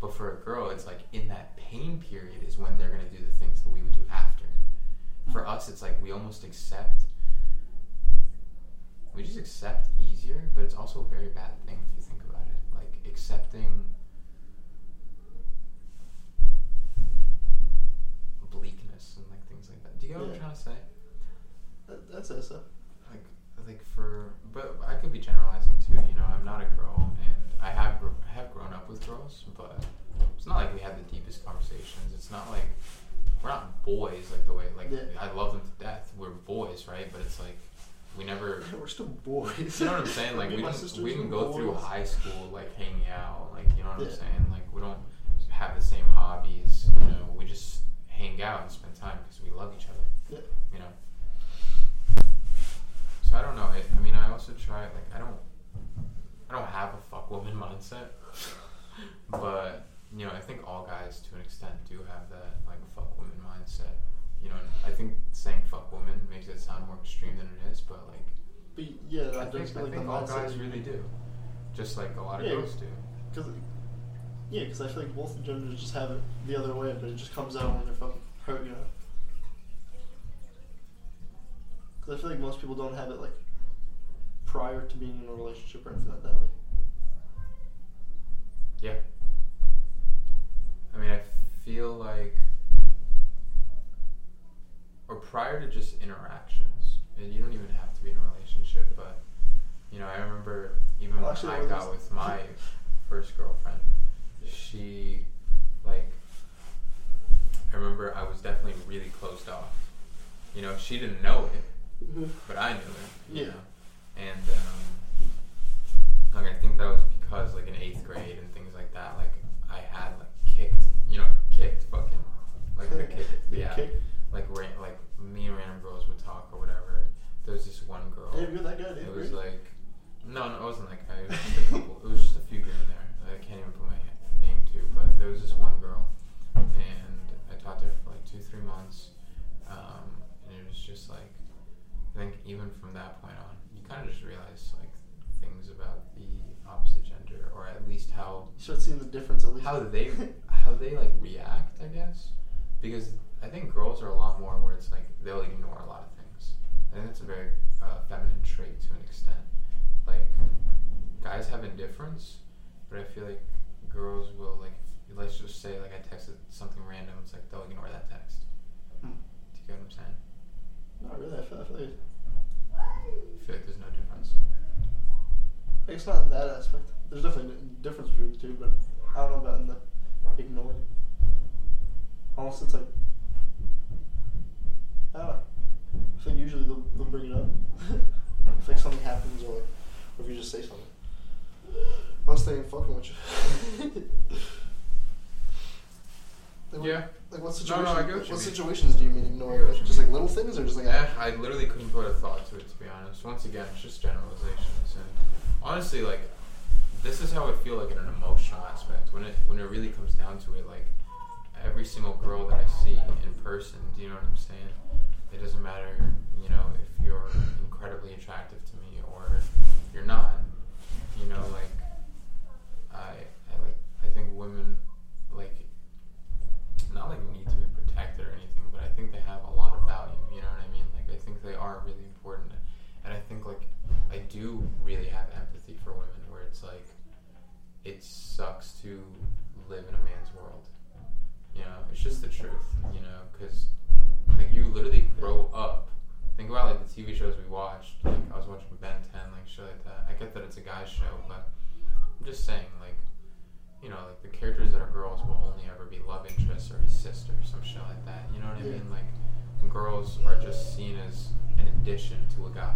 But for a girl, it's like in that pain period is when they're gonna do the things that we would do after. Hmm. For us, it's like we almost accept. We just accept easier, but it's also a very bad thing if you think about it. Like accepting bleakness and like things like that. Do you get what I'm trying to say? That, that's it, so. like like for but I could be generalizing too. You know, I'm not a girl, I have gr- I have grown up with girls, but it's not like we had the deepest conversations. It's not like we're not boys like the way like Yeah. I love them to death. We're boys, right? But it's like we never. We're still boys. You know what I'm saying? Like Me we and my didn't sisters we didn't were go through boys. high school like hanging out. Like you know what I'm Yeah. saying? Like we don't have the same hobbies. You know, we just hang out and spend time because we love each other Yeah. you know. So I don't know. I, I mean, I also try like I don't, I don't have a fuck woman mindset, but you know, I think all guys to an extent do have that like fuck woman mindset. You know, and I think saying fuck woman makes it sound more extreme than it is, but like But yeah, I that think, I like think all guys really do, just like a lot of Yeah. girls do. Because yeah, because I feel like both genders just have it the other way, but it just comes out when they're fucking hurt, you know. Because I feel like most people don't have it like prior to being in a relationship or anything like that. Like, Yeah. I mean, I feel like, or prior to just interactions, and you don't even have to be in a relationship, but, you know, I remember even Well, when actually, I got with my first girlfriend, she, like, I remember I was definitely really closed off. You know, she didn't know it, mm-hmm. but I knew it. Yeah. Know? And um, like I think that was because like in eighth grade and things like that, like I had like kicked, you know, kicked fucking like the kick, yeah, Kick? like ran, like me and random girls would talk or whatever. There was this one girl. Hey, you're that guy. It was like no, no, it wasn't that guy. It was just a couple. It was just a few here and there. I can't even put my name to, but there was this one girl, and I talked to her for like two, three months, um, and it was just like I think even from that point on, kind of just realize like things about the opposite gender, or at least how you start seeing the difference at least. how they how how they like react, I guess, because I think girls are a lot more where it's like they'll ignore a lot of things. I think that's a very uh, feminine trait to an extent. Like guys have indifference, but I feel like girls will like let's just say like I texted something random. It's like they'll ignore that text. Hmm. Do you get what I'm saying? Not really. I feel, I feel like I feel like there's no difference. It's not in that aspect. There's definitely a difference between the two, but I don't know about in the ignoring. Almost, it's like I don't know. I think usually they'll, they'll bring it up if like something happens or or if you just say something. Unless they ain't fucking with you. like, Yeah. Like what No, situation? no, I get what what situations do you mean ignore? Like, just like little things or just like Eh, I literally couldn't put a thought to it to be honest. Once again, it's just generalizations, and honestly, like this is how I feel like in an emotional aspect. When it when it really comes down to it, like every single girl that I see in person, do you know what I'm saying? It doesn't matter, you know, if you're incredibly attractive to me or you're not. You know, like I I like I think women not like need to be protected or anything, but I think they have a lot of value. You know what I mean? Like I think they are really important, and I think like I do really have empathy for women, where it's like it sucks to live in a man's world. You know, it's just the truth. You know, because like you literally grow up. Think about like the TV shows we watched. Like I was watching Ben Ten, like shit like that. I get that it's a guy's show, but I'm just saying, like you know, like the characters that are girls will only ever be love interests or his sister, some shit like that. You know what I Yeah. mean? Like girls are just seen as an addition to a guy.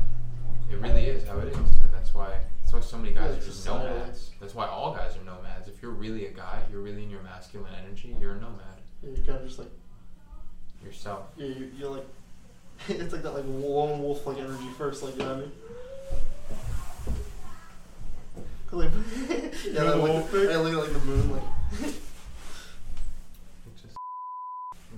It really is how it is, and that's why that's why so many guys Yeah, are just nomads. That's why all guys are nomads. If you're really a guy, you're really in your masculine energy. You're a nomad. Yeah, you kind of just like Yourself. Yeah, you, you're like, it's like that like lone wolf like energy first, like you know what I mean? Like, yeah, that, like, wolf thing? I look at like the moon, like. It just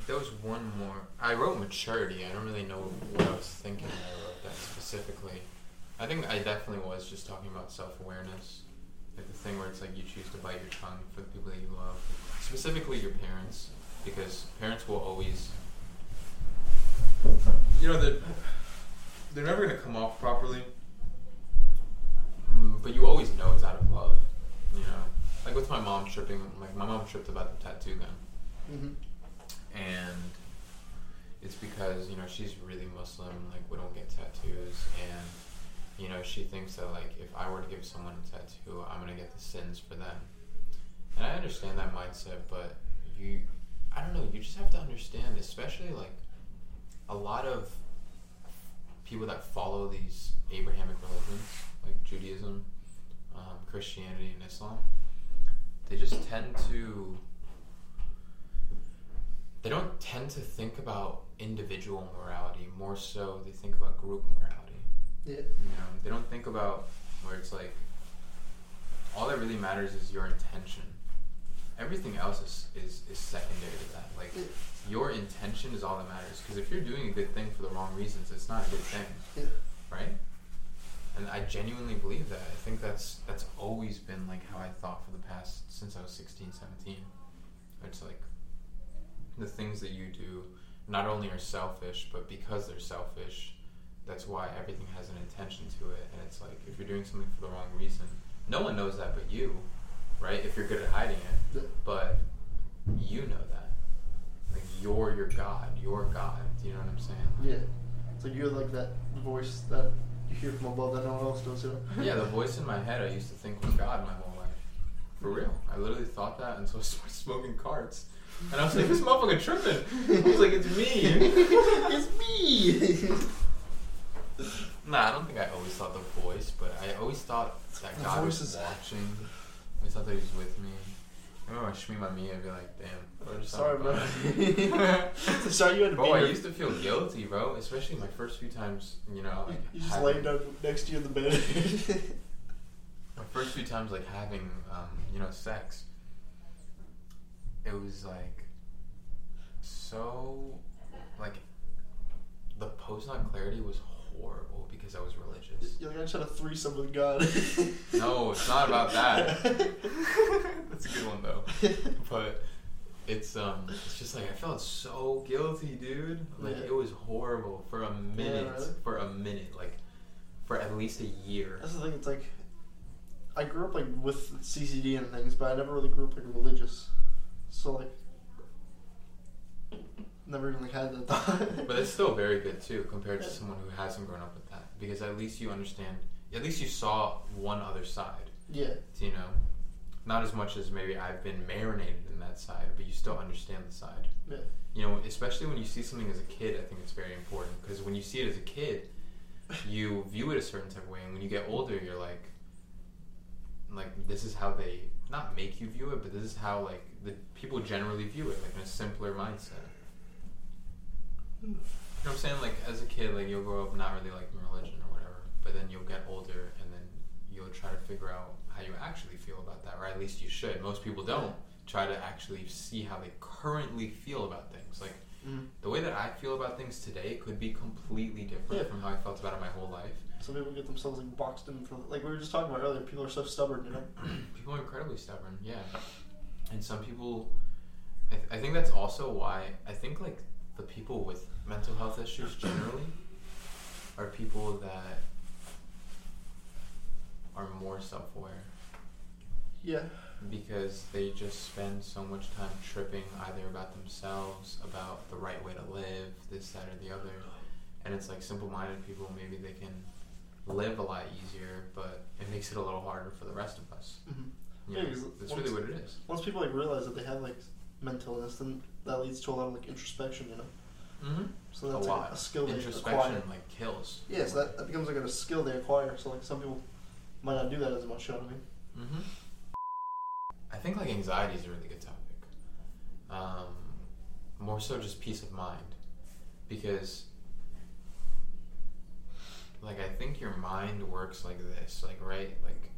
there was one more. I wrote maturity. I don't really know what I was thinking when I wrote that specifically. I think I definitely was just talking about self awareness, like the thing where it's like you choose to bite your tongue for the people that you love, specifically your parents, because parents will always, you know, they're they're never gonna come off properly, But you always know it's out of love, you know. Like with my mom tripping, like my mom tripped about the tattoo gun mm-hmm. and it's because you know she's really Muslim. Like we don't get tattoos, and you know she thinks that like if I were to give someone a tattoo, I'm gonna get the sins for them. And I understand that mindset, but you, I don't know. You just have to understand, especially like a lot of people that follow these Abrahamic religions, like Judaism, um, Christianity, and Islam. They just tend to they don't tend to think about individual morality more so they think about group morality Yeah. you know they don't think about where it's like all that really matters is your intention everything else is, is, is secondary to that like Yeah. your intention is all that matters because if you're doing a good thing for the wrong reasons it's not a good thing Yeah. right and i genuinely believe that i think that's that's always been like how i thought for the past since i was 16 17 it's like the things that you do not only are selfish, but because they're selfish, that's why everything has an intention to it. And it's like if you're doing something for the wrong reason, no one knows that but you, right? If you're good at hiding it, but you know that. Like you're your God, you're God. Do you know what I'm saying? Yeah. So you're like that voice that hear from above that no one else does, you know? Yeah, the voice in my head I used to think was God my whole life. For real. I literally thought that until I started smoking carts. And I was like, this motherfucker tripping. I was like, it's me. it's me! Nah, I don't think I always thought the voice, but I always thought that The God was is- watching. I always thought that he was with me. I remember when Shmi my me, I'd be like, damn. just Sorry, bro. Sorry you had to bro, be I here. used to feel guilty, bro. Especially my first few times, you know, like You just having- laying down next to you in the bed. my first few times like having um, you know sex it was like so like the post on clarity was horrible because I was religious. You're like, I just had a threesome with God. No, it's not about that. That's a good one though. But it's um, it's just like I felt so guilty, dude. Like Yeah. it was horrible for a minute, really? for a minute, like for at least a year. That's the thing. It's like I grew up like with CCD and things, but I never really grew up like religious. So like, never even like had that thought. But it's still very good too, compared to someone who hasn't grown up with that, because at least you understand. At least you saw one other side. yeah, You know, not as much as maybe I've been marinated in that side, but you still understand the side. yeah, You know, especially when you see something as a kid, I think it's very important because when you see it as a kid, you view it a certain type of way, and when you get older, you're like, like this is how they not make you view it, but this is how like the people generally view it, like in a simpler mindset. You know what I'm saying? Like as a kid, like you'll grow up not really liking religion or whatever, but then you'll get older and then you'll try to figure out how you actually feel about that, or at least you should. Most people don't try to actually see how they currently feel about things. Like mm. the way that I feel about things today could be completely different Yeah. from how I felt about it my whole life. some people get themselves like boxed in for like we were just talking about earlier. People are so stubborn, you know. people are incredibly stubborn, yeah. And some people, I, th- I think that's also why I think like the people with mental health issues generally are people that are more self-aware Yeah, because they just spend so much time tripping either about themselves, about the right way to live, this, that, or the other. And it's like simple-minded people, maybe they can live a lot easier, but it makes it a little harder for the rest of us. mm-hmm. Yeah, that's once- really what it is. once people like realize that they have like mental illness, then that leads to a lot of like introspection, you know. Mm-hmm. So that's lot. like a skill they Introspection acquire. like kills. Yeah, so that, that becomes like a skill they acquire. So like some people might not do that as much. You know what I mean? Mm-hmm. I think like anxiety is a really good topic. Um, more so just peace of mind, because like I think your mind works like this, like right, like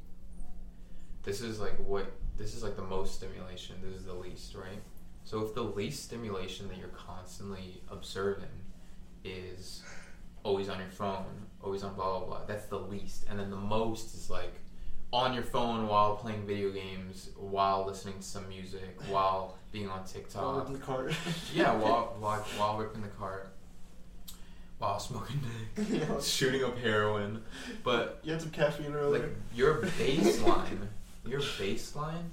this is like what this is like the most stimulation. This is the least, right? So if the least stimulation that you're constantly observing is always on your phone, always on blah blah blah, that's the least, and then the most is like on your phone while playing video games, while listening to some music, while being on TikTok. in the car. yeah, while while while whipping the cart, while smoking dick, Yeah. shooting up heroin, but you had some caffeine earlier. like your baseline, your baseline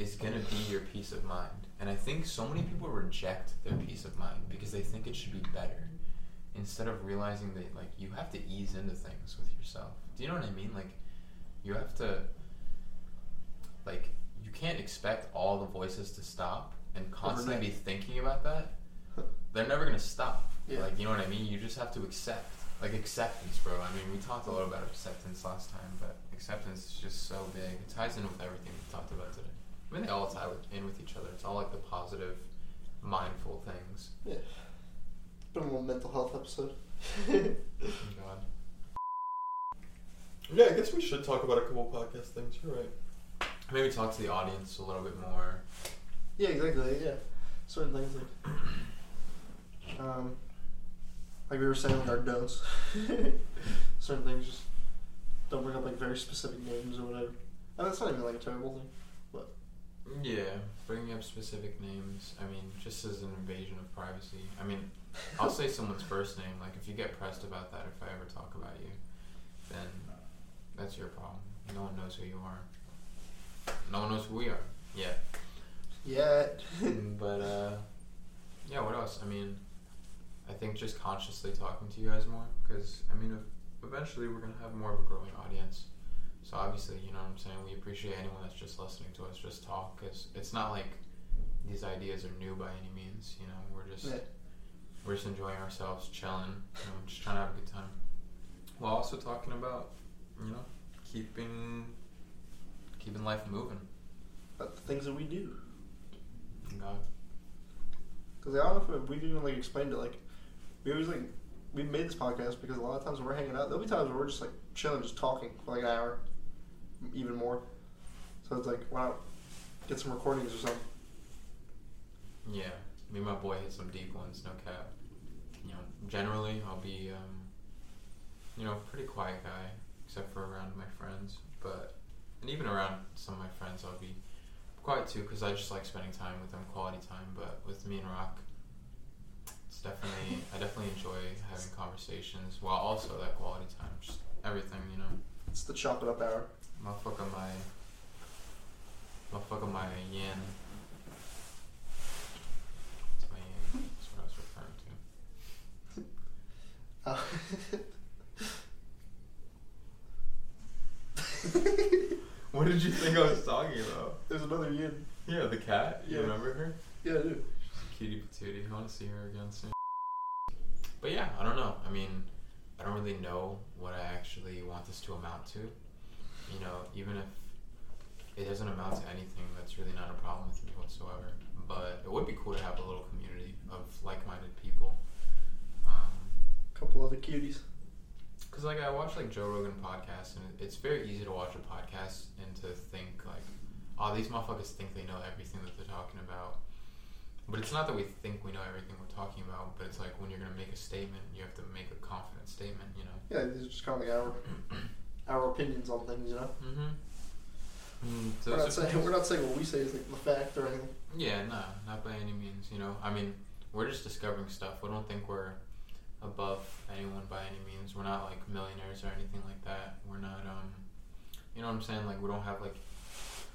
is gonna be your peace of mind. And I think so many people reject their peace of mind because they think it should be better, instead of realizing that like you have to ease into things with yourself. Do you know what I mean? Like you have to like you can't expect all the voices to stop and constantly be thinking about that. They're never gonna stop. Yeah. Like you know what I mean? You just have to accept. Like acceptance, bro. I mean, we talked a little about acceptance last time, but acceptance is just so big. It ties in with everything we talked about today. I mean, they all tie with, in with each other. It's all like the positive, mindful things. yeah. Been a little mental health episode. Oh, God. Yeah, I guess we should talk about a couple podcast things. You're right. Maybe talk to the audience a little bit more. yeah, exactly. Yeah, certain things like, um, like we were saying, like our don'ts. certain things just don't bring up like very specific names or whatever. And that's not even like a terrible thing. Yeah, bringing up specific names. I mean, just as an invasion of privacy. I mean, I'll say someone's first name. Like, if you get pressed about that, if I ever talk about you, then that's your problem. No one knows who you are. No one knows who we are. Yeah. Yeah. but uh, yeah. What else? I mean, I think just consciously talking to you guys more, because I mean, ev- eventually we're gonna have more of a growing audience. So obviously, you know what I'm saying. We appreciate anyone that's just listening to us just talk, because it's not like these ideas are new by any means. You know, we're just we're just enjoying ourselves, chilling, you know, just trying to have a good time. While also talking about, you know, keeping keeping life moving. But the things that we do. God. Because I don't know if we've even like explained it. Like we always like we made this podcast because a lot of times when we're hanging out, there'll be times where we're just like chilling, just talking for like an hour, even more. So it's like not get some recordings or something? Yeah, me and my boy hit some deep ones, no cap. You know, generally I'll be, um, you know, pretty quiet guy, except for around my friends. But and even around some of my friends, I'll be Quiet too, because I just like spending time with them, quality time. But with me and Rock, it's definitely I definitely enjoy having conversations while also that quality time, just everything, you know. It's the chop it up hour. Motherfucker, my motherfucker, my yin. It's my yin. That's what I was referring to. Oh. What did you think I was talking about? There's another yin. Yeah, the cat. You Yeah. remember her? Yeah, I do. Cutie patootie. I want to see her again soon. But yeah, I don't know. I mean, I don't really know what I actually want this to amount to. You know, even if it doesn't amount to anything, that's really not a problem with me whatsoever. But it would be cool to have a little community of like-minded people. Um, couple other cuties. Cause like I watch like Joe Rogan podcasts and it's very easy to watch a podcast and to think like, oh, these motherfuckers think they know everything that they're talking about. But it's not that we think we know everything we're talking about, but it's like when you're gonna make a statement, you have to make a confident statement, you know. Yeah, these are just kind of like our our opinions on things, you know. Mm-hmm. Mm, We're not saying we're not saying what we say is like the fact or anything. Yeah, no, not by any means. You know, I mean, we're just discovering stuff. We don't think we're above anyone by any means. We're not like millionaires or anything like that. We're not, um, you know what I'm saying? Like we don't have like,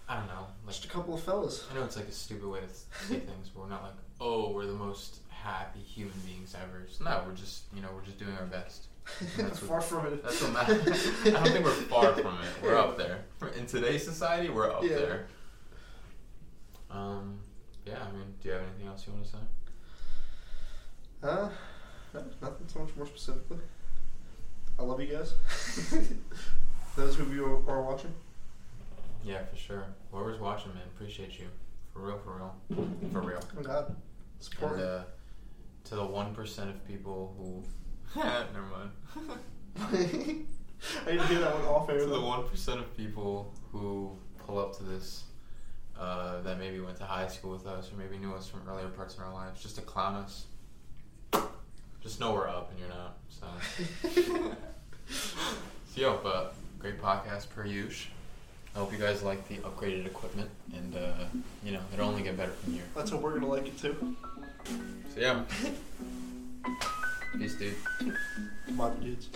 I don't know, like Just a couple of fellas. I know it's like a stupid way to say things, but we're not like, oh, we're the most happy human beings ever. So, no, we're just, you know, we're just doing our best. Far from it. That's what matters. I don't think we're far from it. We're up there. In today's society, we're up Yeah. there. Um, yeah. I mean, do you have anything else you want to say? Uh, no, nothing so much more specifically. I love you guys. Those who you are watching. Yeah, for sure. Whoever's watching, man, appreciate you. For real, for real, for real. Oh God, support. And uh, to the one percent of people who, never mind. I need to hear that one off air. to the one percent of people who pull up to this, uh, that maybe went to high school with us or maybe knew us from earlier parts of our lives, just to clown us. Just know we're up and you're not. So, so yo, but great podcast per usual. I hope you guys like the upgraded equipment, and uh, you know it'll only get better from here. Let's hope we're gonna like it too. So yeah, Peace, dude. Come on, dudes.